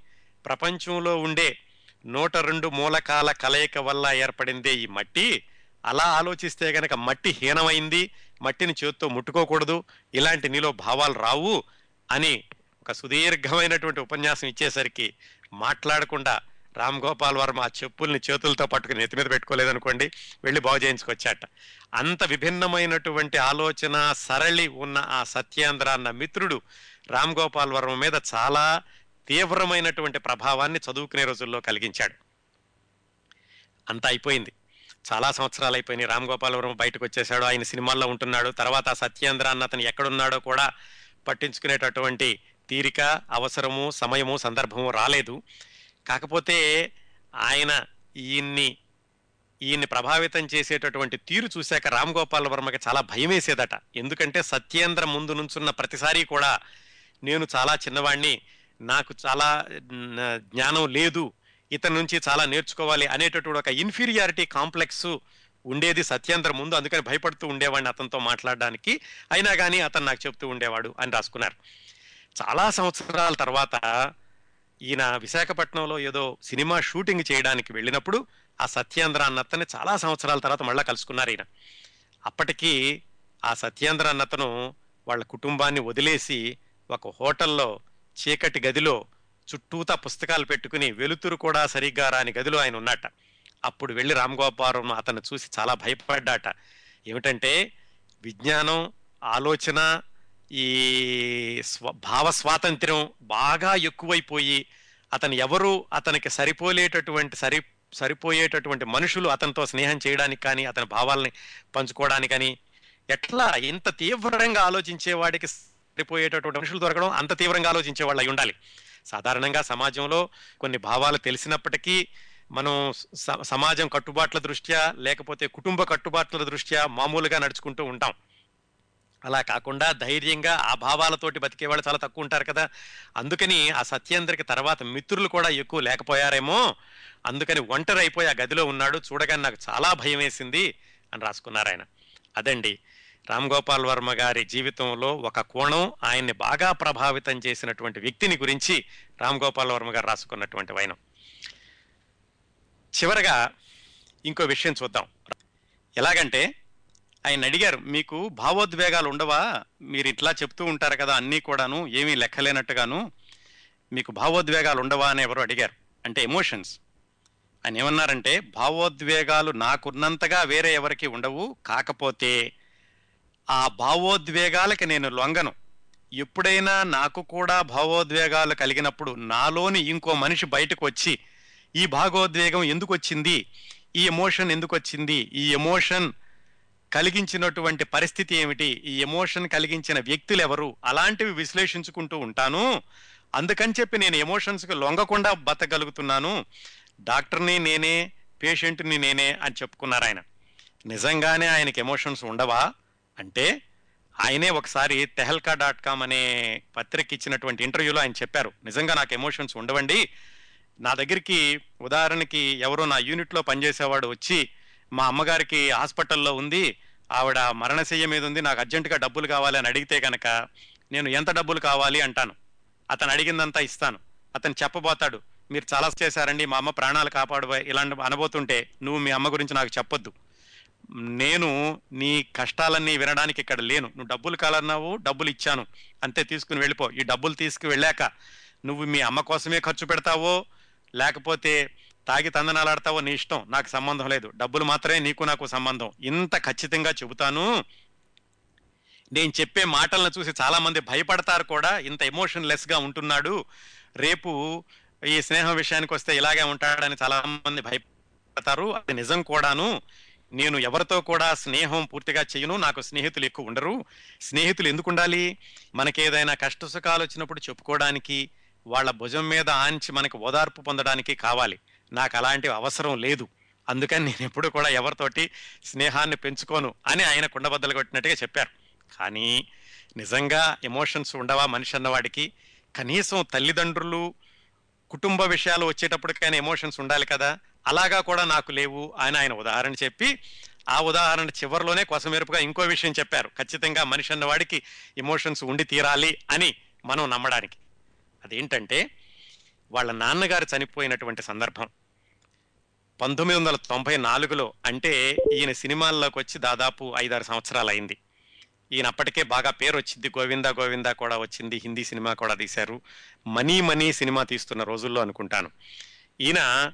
ప్రపంచంలో ఉండే నూట రెండు మూలకాల కలయిక వల్ల ఏర్పడిందే ఈ మట్టి. అలా ఆలోచిస్తే గనక మట్టి హీనమైంది మట్టిని చేత్తో ముట్టుకోకూడదు ఇలాంటి నీలో భావాలు రావు అని ఒక సుదీర్ఘమైనటువంటి ఉపన్యాసం ఇచ్చేసరికి మాట్లాడకుండా రామ్ గోపాల్ వర్మ ఆ చెప్పుల్ని చేతులతో పట్టుకుని నెత్తి మీద పెట్టుకోలేదనుకోండి వెళ్ళి బాగు చేయించుకొచ్చాట. అంత విభిన్నమైనటువంటి ఆలోచన సరళి ఉన్న ఆ సత్యేంద్ర అన్న మిత్రుడు రామ్ గోపాల్ వర్మ మీద చాలా తీవ్రమైనటువంటి ప్రభావాన్ని చదువుకునే రోజుల్లో కలిగించాడు. అంతా అయిపోయింది. చాలా సంవత్సరాలు అయిపోయినాయి రామ్ గోపాల్ వర్మ బయటకు వచ్చేసాడు ఆయన సినిమాల్లో ఉంటున్నాడు తర్వాత సత్యేంద్ర అన్న అతను ఎక్కడున్నాడో కూడా పట్టించుకునేటటువంటి తీరిక అవసరము సమయము సందర్భము రాలేదు. కాకపోతే ఆయన ఈయన్ని ఈయన్ని ప్రభావితం చేసేటటువంటి తీరు చూశాక రామ్ గోపాల్ వర్మకి చాలా భయం వేసేదట ఎందుకంటే సత్యేంద్ర ముందు నుంచున్న ప్రతిసారి కూడా నేను చాలా చిన్నవాణ్ణి నాకు చాలా జ్ఞానం లేదు ఇతని నుంచి చాలా నేర్చుకోవాలి అనేటటువంటి ఒక ఇన్ఫీరియారిటీ కాంప్లెక్స్ ఉండేది సత్యేంద్ర ముందు. అందుకని భయపడుతూ ఉండేవాడిని అతనితో మాట్లాడడానికి. అయినా కానీ అతను నాకు చెప్తూ ఉండేవాడు అని రాసుకున్నారు. చాలా సంవత్సరాల తర్వాత ఈయన విశాఖపట్నంలో ఏదో సినిమా షూటింగ్ చేయడానికి వెళ్ళినప్పుడు ఆ సత్యేంద్ర అన్నతని చాలా సంవత్సరాల తర్వాత మళ్ళా కలుసుకున్నారు ఈయన. అప్పటికి ఆ సత్యేంద్ర అన్నతను వాళ్ళ కుటుంబాన్ని వదిలేసి ఒక హోటల్లో చీకటి గదిలో చుట్టూతా పుస్తకాలు పెట్టుకుని వెలుతురు కూడా సరిగ్గా రాని గదిలో ఆయన ఉన్నట. అప్పుడు వెళ్ళి రామగోపాలం అతను చూసి చాలా భయపడ్డాట. ఏమిటంటే విజ్ఞానం ఆలోచన ఈ స్వ భావ స్వాతంత్ర్యం బాగా ఎక్కువైపోయి అతను ఎవరు అతనికి సరిపోలేటటువంటి సరి సరిపోయేటటువంటి మనుషులు అతనితో స్నేహం చేయడానికి కానీ అతని భావాల్ని పంచుకోవడానికి కానీ ఎట్లా ఇంత తీవ్రంగా ఆలోచించే వాడికి సరిపోయేటటువంటి మనుషులు దొరకడం అంత తీవ్రంగా ఆలోచించే వాళ్ళు అయి ఉండాలి. సాధారణంగా సమాజంలో కొన్ని భావాలు తెలిసినప్పటికీ మనం సమాజం కట్టుబాట్ల దృష్ట్యా లేకపోతే కుటుంబ కట్టుబాట్ల దృష్ట్యా మామూలుగా నడుచుకుంటూ ఉంటాం. అలా కాకుండా ధైర్యంగా ఆ భావాలతోటి బతికే వాళ్ళు చాలా తక్కువ ఉంటారు కదా. అందుకని ఆ సత్యేంద్రకి తర్వాత మిత్రులు కూడా ఎక్కువ లేకపోయారేమో. అందుకని ఒంటరి అయిపోయి ఆ గదిలో ఉన్నాడు. చూడగానే నాకు చాలా భయం వేసింది అని రాసుకున్నారు ఆయన. అదండి. రామ్ గోపాల్ వర్మ గారి జీవితంలో ఒక కోణం ఆయన్ని బాగా ప్రభావితం చేసినటువంటి వ్యక్తిని గురించి రామ్ గోపాల్ వర్మ గారు రాసుకున్నటువంటి వైనం. చివరగా ఇంకో విషయం చూద్దాం. ఎలాగంటే ఆయన అడిగారు మీకు భావోద్వేగాలు ఉండవా? మీరు ఇట్లా చెప్తూ ఉంటారు కదా అన్నీ కూడాను ఏమీ లెక్కలేనట్టుగాను. మీకు భావోద్వేగాలు ఉండవా? అని ఎవరు అడిగారు. అంటే ఎమోషన్స్. ఆయన ఏమన్నారంటే భావోద్వేగాలు నాకున్నంతగా వేరే ఎవరికి ఉండవు. కాకపోతే ఆ భావోద్వేగాలకి నేను లొంగను. ఎప్పుడైనా నాకు కూడా భావోద్వేగాలు కలిగినప్పుడు నాలోని ఇంకో మనిషి బయటకు వచ్చి ఈ భావోద్వేగం ఎందుకు వచ్చింది ఈ ఎమోషన్ ఎందుకు వచ్చింది ఈ ఎమోషన్ కలిగించినటువంటి పరిస్థితి ఏమిటి? ఈ ఎమోషన్ కలిగించిన వ్యక్తులు ఎవరు అలాంటివి విశ్లేషించుకుంటూ ఉంటాను. అందుకని చెప్పి నేను ఎమోషన్స్కి లొంగకుండా బతకగలుగుతున్నాను. డాక్టర్ని నేనే పేషెంట్ని నేనే అని చెప్పుకున్నారు ఆయన. నిజంగానే ఆయనకి ఎమోషన్స్ ఉండవా? అంటే ఆయనే ఒకసారి తెహల్కా డాట్ కామ్ అనే పత్రిక ఇచ్చినటువంటి ఇంటర్వ్యూలో ఆయన చెప్పారు. నిజంగా నాకు ఎమోషన్స్ ఉండవండి. నా దగ్గరికి ఉదాహరణకి ఎవరో నా యూనిట్లో పనిచేసేవాడు వచ్చి మా అమ్మగారికి హాస్పిటల్లో ఉంది. ఆవిడ మరణశయ్య మీద ఉంది నాకు అర్జెంటుగా డబ్బులు కావాలి అని అడిగితే కనుక నేను ఎంత డబ్బులు కావాలి అంటాను. అతను అడిగిందంతా ఇస్తాను. అతను చెప్పబోతాడు మీరు చాలా చేశారండి మా అమ్మ ప్రాణాలు కాపాడు ఇలాంటి అనబోతుంటే నువ్వు మీ అమ్మ గురించి నాకు చెప్పొద్దు. నేను నీ కష్టాలన్నీ వినడానికి ఇక్కడ లేను. నువ్వు డబ్బులు కాలన్నావు డబ్బులు ఇచ్చాను. అంతే తీసుకుని వెళ్ళిపో. ఈ డబ్బులు తీసుకు వెళ్ళాక నువ్వు మీ అమ్మ కోసమే ఖర్చు పెడతావో లేకపోతే తాగి తందనాలాడతావో నీ ఇష్టం. నాకు సంబంధం లేదు. డబ్బులు మాత్రమే నీకు నాకు సంబంధం. ఇంత ఖచ్చితంగా చెబుతాను. నేను చెప్పే మాటలను చూసి చాలామంది భయపడతారు కూడా. ఇంత ఎమోషన్ లెస్గా ఉంటున్నాడు. రేపు ఈ స్నేహం విషయానికి వస్తే ఇలాగే ఉంటాడని చాలామంది భయపడతారు. అది నిజం కూడాను. నేను ఎవరితో కూడా స్నేహం పూర్తిగా చేయను. నాకు స్నేహితులు ఎక్కువ ఉండరు. స్నేహితులు ఎందుకు ఉండాలి? మనకి ఏదైనా కష్ట సుఖాలు వచ్చినప్పుడు చెప్పుకోవడానికి వాళ్ళ భుజం మీద ఆంచి మనకు ఓదార్పు పొందడానికి కావాలి. నాకు అలాంటివి అవసరం లేదు. అందుకని నేను ఎప్పుడు కూడా ఎవరితోటి స్నేహాన్ని పెంచుకోను అని ఆయన కుండబద్దలు కొట్టినట్టుగా చెప్పారు. కానీ నిజంగా ఎమోషన్స్ ఉండవా మనిషి అన్నవాడికి? కనీసం తల్లిదండ్రులు కుటుంబ విషయాలు వచ్చేటప్పటికైనా ఎమోషన్స్ ఉండాలి కదా? అలాగా కూడా నాకు లేవు అని ఆయన ఉదాహరణ చెప్పి ఆ ఉదాహరణ చివరిలోనే కొసమెరుపుగా ఇంకో విషయం చెప్పారు. ఖచ్చితంగా మనిషి అన్నవాడికి ఎమోషన్స్ ఉండి తీరాలి అని మనం నమ్మడానికి. అదేంటంటే వాళ్ళ నాన్నగారు చనిపోయినటువంటి సందర్భం. పంతొమ్మిది వందల తొంభై నాలుగులో అంటే ఈయన సినిమాల్లోకి వచ్చి దాదాపు ఐదారు సంవత్సరాలు అయింది ఈయన అప్పటికే బాగా పేరు వచ్చింది. గోవిందా గోవిందా కూడా వచ్చింది. హిందీ సినిమా కూడా తీశారు. మనీ మనీ సినిమా తీస్తున్న రోజుల్లో అనుకుంటాను. ఈయన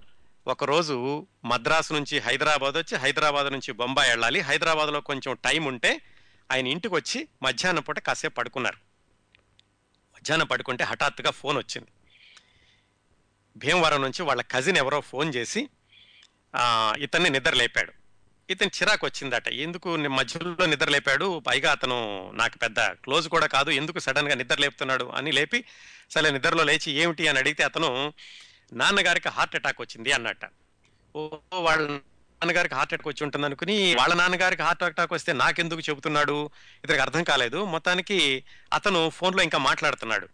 ఒకరోజు మద్రాసు నుంచి హైదరాబాద్ వచ్చి హైదరాబాద్ నుంచి బొంబాయి వెళ్ళాలి. హైదరాబాద్లో కొంచెం టైం ఉంటే ఆయన ఇంటికి వచ్చి మధ్యాహ్నం పూట కాసేపు పడుకున్నారు. మధ్యాహ్నం పడుకుంటే హఠాత్తుగా ఫోన్ వచ్చింది. భీమవరం నుంచి వాళ్ళ కజిన్ ఎవరో ఫోన్ చేసి ఇతన్ని నిద్రలేపాడు. ఇతను చిరాకు వచ్చిందట. ఎందుకు మధ్యలో నిద్రలేపాడు? పైగా అతను నాకు పెద్ద క్లోజ్ కూడా కాదు. ఎందుకు సడన్గా నిద్రలేపుతున్నాడు? అని లేపి సరే నిద్రలో లేచి ఏమిటి? అని అడిగితే అతను నాన్నగారికి హార్ట్ అటాక్ వచ్చింది అన్నట్ట. ఓ వాళ్ళ నాన్నగారికి హార్ట్ అటాక్ వచ్చి ఉంటుంది అనుకుని వాళ్ళ నాన్నగారికి హార్ట్ అటాక్ వస్తే నాకెందుకు చెబుతున్నాడు? ఇతనికి అర్థం కాలేదు. మొత్తానికి అతను ఫోన్లో ఇంకా మాట్లాడుతున్నాడు.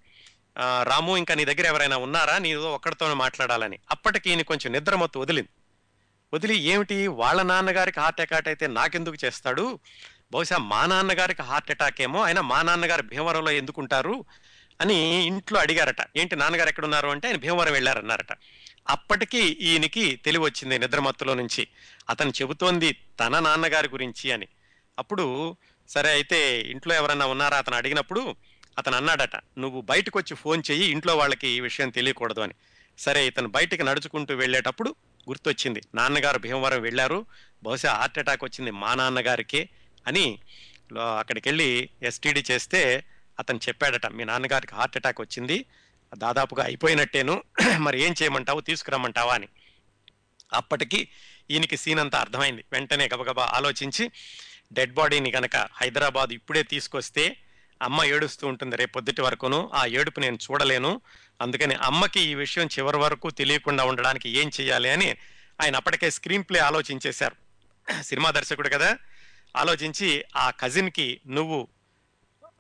రాము ఇంకా నీ దగ్గర ఎవరైనా ఉన్నారా? నీతో ఒక్కడితోనే మాట్లాడాలని. అప్పటికి ఈయన కొంచెం నిద్రమత్తు వదిలింది. వదిలి ఏమిటి? వాళ్ళ నాన్నగారికి హార్ట్ అటాక్ అయితే నాకెందుకు చేస్తాడు? బహుశా మా నాన్నగారికి హార్ట్ అటాక్ ఏమో ఆయన మా నాన్నగారు భీమవరంలో ఎందుకుంటారు? అని ఇంట్లో అడిగారట. ఏంటి నాన్నగారు ఎక్కడున్నారు? అంటే ఆయన భీమవరం వెళ్ళారన్నారట. అప్పటికి ఈయనకి తెలివి వచ్చింది నిద్రమత్తులో నుంచి. అతను చెబుతోంది తన నాన్నగారి గురించి అని. అప్పుడు సరే అయితే ఇంట్లో ఎవరన్నా ఉన్నారా? అతను అడిగినప్పుడు అతను అన్నాడట నువ్వు బయటకు వచ్చి ఫోన్ చెయ్యి ఇంట్లో వాళ్ళకి ఈ విషయం తెలియకూడదు అని. సరే ఇతను బయటికి నడుచుకుంటూ వెళ్ళేటప్పుడు గుర్తొచ్చింది నాన్నగారు భీమవరం వెళ్ళారు బహుశా హార్ట్ అటాక్ వచ్చింది మా నాన్నగారికే అని లో- అక్కడికి వెళ్ళి ఎస్టీడీ చేస్తే అతను చెప్పాడట మీ నాన్నగారికి హార్ట్ అటాక్ వచ్చింది దాదాపుగా అయిపోయినట్టేను మరి ఏం చేయమంటావు తీసుకురమ్మంటావా అని. అప్పటికి ఈయనకి సీన్ అంతా అర్థమైంది. వెంటనే గబగబా ఆలోచించి డెడ్ బాడీని కనుక హైదరాబాద్ ఇప్పుడే తీసుకొస్తే అమ్మ ఏడుస్తూ ఉంటుంది రేపొద్దుటి వరకును ఆ ఏడుపు నేను చూడలేను. అందుకని అమ్మకి ఈ విషయం చివరి వరకు తెలియకుండా ఉండడానికి ఏం చేయాలి అని ఆయన అప్పటికే స్క్రీన్ ప్లే ఆలోచించేశారు. సినిమా దర్శకుడు కదా ఆలోచించి ఆ కజిన్కి నువ్వు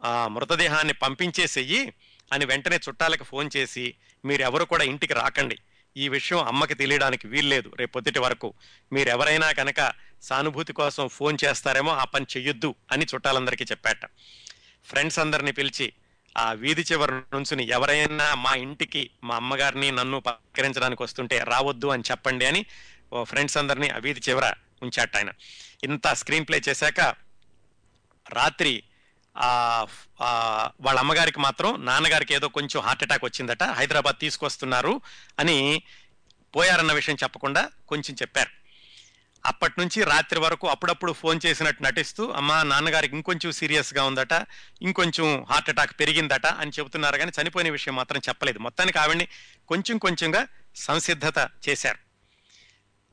ఆ మృతదేహాన్ని పంపించేసేయి అని వెంటనే చుట్టాలకు ఫోన్ చేసి మీరెవరు కూడా ఇంటికి రాకండి. ఈ విషయం అమ్మకి తెలియడానికి వీల్లేదు. రేపొద్దుటి వరకు మీరెవరైనా కనుక సానుభూతి కోసం ఫోన్ చేస్తారేమో ఆ పని చెయ్యొద్దు అని చుట్టాలందరికీ చెప్పాట. ఫ్రెండ్స్ అందరిని పిలిచి ఆ వీధి చివరి నుంచుని ఎవరైనా మా ఇంటికి మా అమ్మగారిని నన్ను పలకరించడానికి వస్తుంటే రావద్దు అని చెప్పండి అని ఓ ఫ్రెండ్స్ అందరినీ ఆ వీధి చివర ఉంచాట ఆయన. ఇంత స్క్రీన్ ప్లే చేశాక రాత్రి వాళ్ళ అమ్మగారికి మాత్రం నాన్నగారికి ఏదో కొంచెం హార్ట్ అటాక్ వచ్చిందట హైదరాబాద్ తీసుకొస్తున్నారు అని పోయారన్న విషయం చెప్పకుండా కొంచెం చెప్పారు. అప్పటి నుంచి రాత్రి వరకు అప్పుడప్పుడు ఫోన్ చేసినట్టు నటిస్తూ అమ్మ నాన్నగారికి ఇంకొంచెం సీరియస్గా ఉందట ఇంకొంచెం హార్ట్ అటాక్ పెరిగిందట అని చెబుతున్నారు కానీ చనిపోయిన విషయం మాత్రం చెప్పలేదు. మొత్తానికి ఆవిడ్ని కొంచెం కొంచెంగా సంసిద్ధత చేశారు.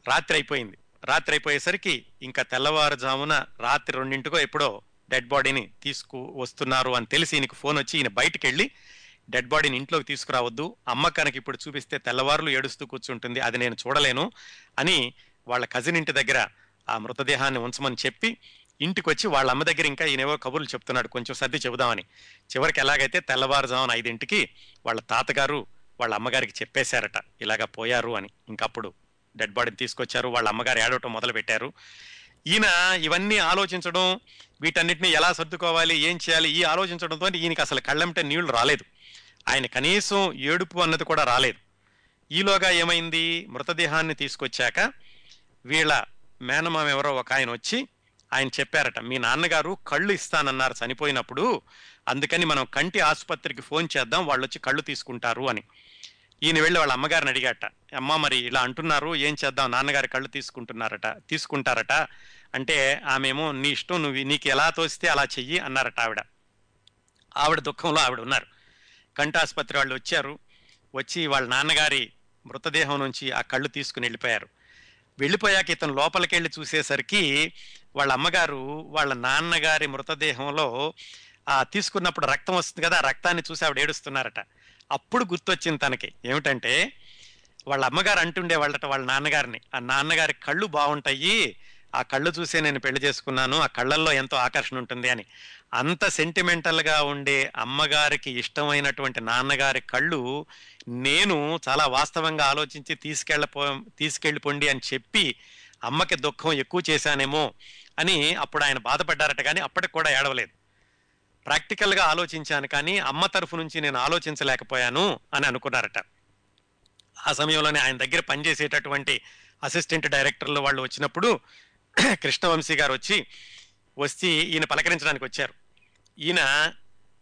రాత్రి అయిపోయింది. రాత్రి అయిపోయేసరికి ఇంకా తెల్లవారుజామున రాత్రి రెండింటికో ఎప్పుడో డెడ్ బాడీని తీసుకు వస్తున్నారు అని తెలిసి ఈయనకి ఫోన్ వచ్చి ఈయన బయటికి వెళ్ళి డెడ్ బాడీని ఇంట్లోకి తీసుకురావద్దు అమ్మ కనుక ఇప్పుడు చూపిస్తే తెల్లవారులు ఏడుస్తూ కూర్చుంటుంది అది నేను చూడలేను అని వాళ్ళ కజిన్ ఇంటి దగ్గర ఆ మృతదేహాన్ని ఉంచమని చెప్పి ఇంటికి వచ్చి వాళ్ళ అమ్మ దగ్గర ఇంకా ఈయనేవో కబుర్లు చెప్తున్నాడు. కొంచెం సర్ది చెబుదామని. చివరికి ఎలాగైతే తెల్లవారుజామున ఐదింటికి వాళ్ళ తాతగారు వాళ్ళ అమ్మగారికి చెప్పేశారట. ఇలాగ పోయారు అని. ఇంకప్పుడు డెడ్ బాడీని తీసుకొచ్చారు. వాళ్ళ అమ్మగారు ఏడవటం మొదలు పెట్టారు ఈయన ఇవన్నీ ఆలోచించడం వీటన్నిటిని ఎలా సర్దుకోవాలి ఏం చేయాలి ఈ ఆలోచించడంతో ఈయనకి అసలు కళ్ళంటే నీళ్ళు రాలేదు. ఆయన కనీసం ఏడుపు అన్నది కూడా రాలేదు. ఈలోగా ఏమైంది? మృతదేహాన్ని తీసుకొచ్చాక వీళ్ళ మేనమామ ఎవరో ఒక ఆయన వచ్చి ఆయన చెప్పారట మీ నాన్నగారు కళ్ళు ఇస్తానన్నారు చనిపోయినప్పుడు అందుకని మనం కంటి ఆసుపత్రికి ఫోన్ చేద్దాం వాళ్ళు వచ్చి కళ్ళు తీసుకుంటారు అని. ఈయన వెళ్ళి వాళ్ళ అమ్మగారిని అడిగాట అమ్మ మరి ఇలా అంటున్నారు ఏం చేద్దాం నాన్నగారి కళ్ళు తీసుకుంటున్నారట తీసుకుంటారట అంటే ఆమెమో నీ ఇష్టం నువ్వు నీకు ఎలా తోస్తే అలా చెయ్యి అన్నారట ఆవిడ. ఆవిడ దుఃఖంలో ఆవిడ ఉన్నారు. కంటి ఆసుపత్రి వాళ్ళు వచ్చారు వచ్చి వాళ్ళ నాన్నగారి మృతదేహం నుంచి ఆ కళ్ళు తీసుకుని వెళ్ళిపోయారు. వెళ్ళిపోయాక ఇతను లోపలికెళ్ళి చూసేసరికి వాళ్ళ అమ్మగారు వాళ్ళ నాన్నగారి మృతదేహంలో ఆ తీసుకున్నప్పుడు రక్తం వస్తుంది కదా ఆ రక్తాన్ని చూసి ఆవిడ ఏడుస్తున్నారట. అప్పుడు గుర్తొచ్చింది తనకి. ఏమిటంటే వాళ్ళ అమ్మగారు అంటుండే వాళ్ళట వాళ్ళ నాన్నగారిని ఆ నాన్నగారి కళ్ళు బాగుంటాయి ఆ కళ్ళు చూసే నేను పెళ్ళి చేసుకున్నాను ఆ కళ్ళల్లో ఎంతో ఆకర్షణ ఉంటుంది అని. అంత సెంటిమెంటల్గా ఉండే అమ్మగారికి ఇష్టమైనటువంటి నాన్నగారి కళ్ళు నేను చాలా వాస్తవంగా ఆలోచించి తీసుకెళ్ళపో తీసుకెళ్ళిపోండి అని చెప్పి అమ్మకి దుఃఖం ఎక్కువ చేశానేమో అని అప్పుడు ఆయన బాధపడ్డారట కానీ అప్పటికి కూడా ఏడవలేదు. ప్రాక్టికల్గా ఆలోచించాను కానీ అమ్మ తరఫు నుంచి నేను ఆలోచించలేకపోయాను అని అనుకున్నారట. ఆ సమయంలోనే ఆయన దగ్గర పనిచేసేటటువంటి అసిస్టెంట్ డైరెక్టర్లు వాళ్ళు వచ్చినప్పుడు కృష్ణవంశీ గారు వచ్చి వచ్చి ఈయన పలకరించడానికి వచ్చారు. ఈయన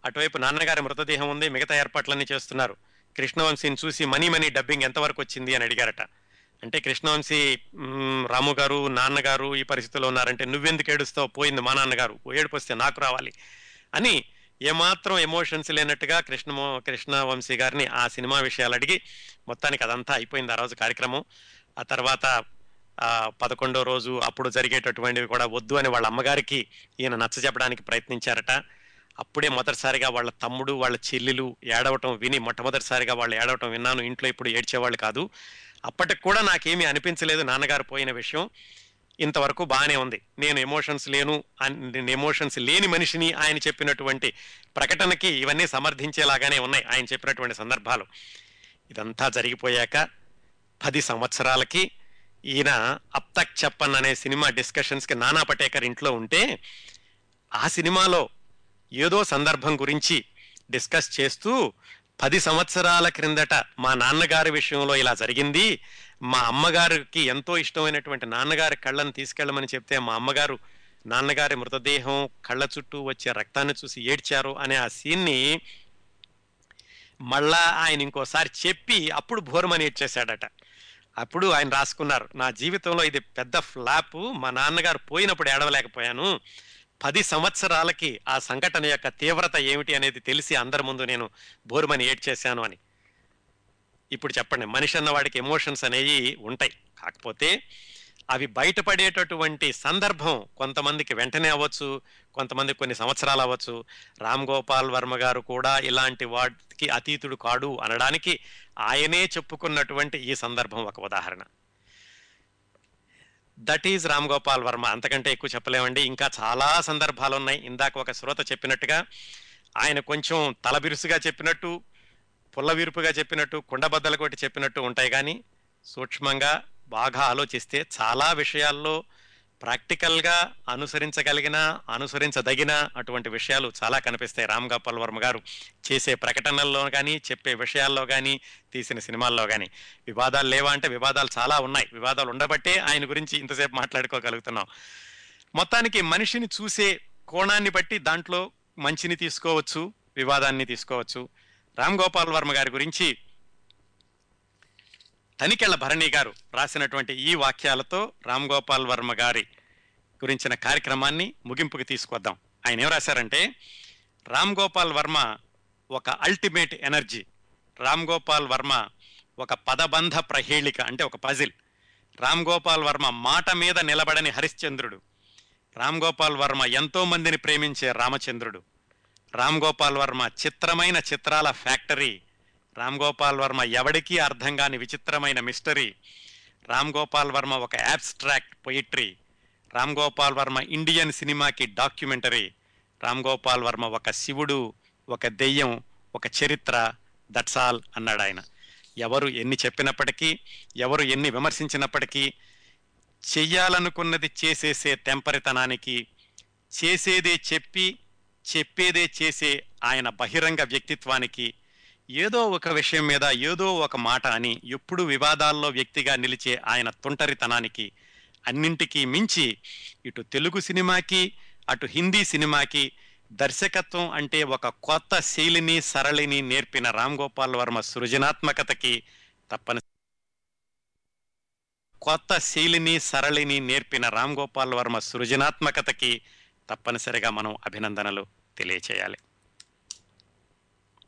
అటువైపు నాన్నగారి మృతదేహం ఉంది మిగతా ఏర్పాట్లన్నీ చేస్తున్నారు. కృష్ణవంశీని చూసి మనీ మనీ డబ్బింగ్ ఎంతవరకు వచ్చింది అని అడిగారట. అంటే కృష్ణవంశీ రాము గారు నాన్నగారు ఈ పరిస్థితిలో ఉన్నారంటే నువ్వెందుకు ఏడుస్తావు? పోయింది మా నాన్నగారు. ఏడుపు వస్తే నాకు రావాలి అని ఏమాత్రం ఎమోషన్స్ లేనట్టుగా కృష్ణమో కృష్ణవంశీ గారిని ఆ సినిమా విషయాలు అడిగి మొత్తానికి అదంతా అయిపోయింది ఆ రోజు కార్యక్రమం. ఆ తర్వాత ఆ పదకొండో రోజు అప్పుడు జరిగేటటువంటివి కూడా వద్దు అని వాళ్ళ అమ్మగారికి ఈయన నచ్చ చెప్పడానికి ప్రయత్నించారట. అప్పుడే మొదటిసారిగా వాళ్ళ తమ్ముడు వాళ్ళ చెల్లెలు ఏడవటం విని మొట్టమొదటిసారిగా వాళ్ళు ఏడవటం విన్నాను. ఇంట్లో ఇప్పుడు ఏడ్చేవాళ్ళు కాదు. అప్పటికి కూడా నాకేమీ అనిపించలేదు నాన్నగారు పోయిన విషయం. ఇంతవరకు బాగానే ఉంది. నేను ఎమోషన్స్ లేను నేను ఎమోషన్స్ లేని మనిషిని ఆయన చెప్పినటువంటి ప్రకటనకి ఇవన్నీ సమర్థించేలాగానే ఉన్నాయి ఆయన చెప్పినటువంటి సందర్భాలు. ఇదంతా జరిగిపోయాక పది సంవత్సరాలకి ఈయన అప్తక్ చెప్పన్ అనే సినిమా డిస్కషన్స్కి నానా పటేకర్ ఇంట్లో ఉంటే ఆ సినిమాలో ఏదో సందర్భం గురించి డిస్కస్ చేస్తూ పది సంవత్సరాల క్రిందట మా నాన్నగారి విషయంలో ఇలా జరిగింది. మా అమ్మగారికి ఎంతో ఇష్టమైనటువంటి నాన్నగారి కళ్ళను తీసుకెళ్ళమని చెప్తే మా అమ్మగారు నాన్నగారి మృతదేహం కళ్ళ చుట్టూ వచ్చే రక్తాన్ని చూసి ఏడ్చారు అనే ఆ సీన్ని మళ్ళా ఆయన ఇంకోసారి చెప్పి అప్పుడు భోరమని ఏడ్చేశాడట అప్పుడు ఆయన రాసుకున్నారు నా జీవితంలో ఇది పెద్ద ఫ్లాప్. మా నాన్నగారు పోయినప్పుడు ఏడవలేకపోయాను. పది సంవత్సరాలకి ఆ సంఘటన యొక్క తీవ్రత ఏమిటి అనేది తెలిసి అందరి ముందు నేను బోరుమని ఏడ్చేశాను అని. ఇప్పుడు చెప్పండి మనిషి అన్న వాడికి ఎమోషన్స్ అనేవి ఉంటాయి. కాకపోతే అవి బయటపడేటటువంటి సందర్భం కొంతమందికి వెంటనే అవ్వచ్చు కొంతమందికి కొన్ని సంవత్సరాలు అవ్వచ్చు. రామ్ గోపాల్ వర్మ గారు కూడా ఇలాంటి వాటికి అతీతుడు కాడు అనడానికి ఆయనే చెప్పుకున్నటువంటి ఈ సందర్భం ఒక ఉదాహరణ. That is Ram Gopal Varma. అంతకంటే ఎక్కువ చెప్పలేమండి. ఇంకా చాలా సందర్భాలు ఉన్నాయి. ఇందాక ఒక శ్రోత చెప్పినట్టుగా ఆయన కొంచెం తలబిరుసుగా చెప్పినట్టు పుల్లవిరుపుగా చెప్పినట్టు కుండబద్దలు కొట్టి చెప్పినట్టు ఉంటాయి కానీ సూక్ష్మంగా బాగా ఆలోచిస్తే చాలా విషయాల్లో ప్రాక్టికల్గా అనుసరించగలిగిన అనుసరించదగిన అటువంటి విషయాలు చాలా కనిపిస్తాయి. రామ్ గోపాల్ వర్మ గారు చేసే ప్రకటనల్లో కానీ చెప్పే విషయాల్లో కానీ తీసిన సినిమాల్లో కానీ వివాదాలు లేవా అంటే వివాదాలు చాలా ఉన్నాయి. వివాదాలు ఉండబట్టే ఆయన గురించి ఇంతసేపు మాట్లాడుకోగలుగుతున్నాం. మొత్తానికి మనిషిని చూసే కోణాన్ని బట్టి దాంట్లో మంచిని తీసుకోవచ్చు వివాదాన్ని తీసుకోవచ్చు. రామ్ గోపాల్ వర్మ గారి గురించి తనికెళ్ళ భరణి గారు రాసినటువంటి ఈ వాక్యాలతో రామ్ గోపాల్ వర్మ గారి గురించిన కార్యక్రమాన్ని ముగింపుకి తీసుకొద్దాం. ఆయన ఏం రాశారంటే రామ్ గోపాల్ వర్మ ఒక అల్టిమేట్ ఎనర్జీ రామ్ గోపాల్ వర్మ ఒక పదబంధ ప్రహేళిక అంటే ఒక పజిల్ రామ్ గోపాల్ వర్మ మాట మీద నిలబడని హరిశ్చంద్రుడు. రామ్ గోపాల్ వర్మ ఎంతో మందిని ప్రేమించే రామచంద్రుడు. రామ్ గోపాల్ వర్మ చిత్రమైన చిత్రాల ఫ్యాక్టరీ రామ్ గోపాల్ వర్మ ఎవడికి అర్థం కాని విచిత్రమైన మిస్టరీ. రామ్ గోపాల్ వర్మ ఒక abstract poetry Ram Gopal Varma Indian సినిమాకి డాక్యుమెంటరీ రామ్ గోపాల్ వర్మ ఒక శివుడు ఒక దెయ్యం ఒక చరిత్ర. దట్స్ ఆల్ అన్నాడు ఆయన. ఎవరు ఎన్ని చెప్పినప్పటికీ ఎవరు ఎన్ని విమర్శించినప్పటికీ చెయ్యాలనుకున్నది చేసేసే తెంపరితనానికి చేసేదే చెప్పి చెప్పేదే చేసే ఆయన బహిరంగ వ్యక్తిత్వానికి ఏదో ఒక విషయం మీద ఏదో ఒక మాట అని ఎప్పుడు వివాదాల్లో వ్యక్తిగా నిలిచే ఆయన తుంటరితనానికి అన్నింటికీ మించి ఇటు తెలుగు సినిమాకి అటు హిందీ సినిమాకి దర్శకత్వం అంటే ఒక కొత్త శైలిని సరళిని నేర్పిన రామ్ గోపాల్ వర్మ సృజనాత్మకతకి తప్పని కొత్త శైలిని సరళిని నేర్పిన రామ్ గోపాల్ వర్మ సృజనాత్మకతకి తప్పనిసరిగా మనం అభినందనలు తెలియచేయాలి.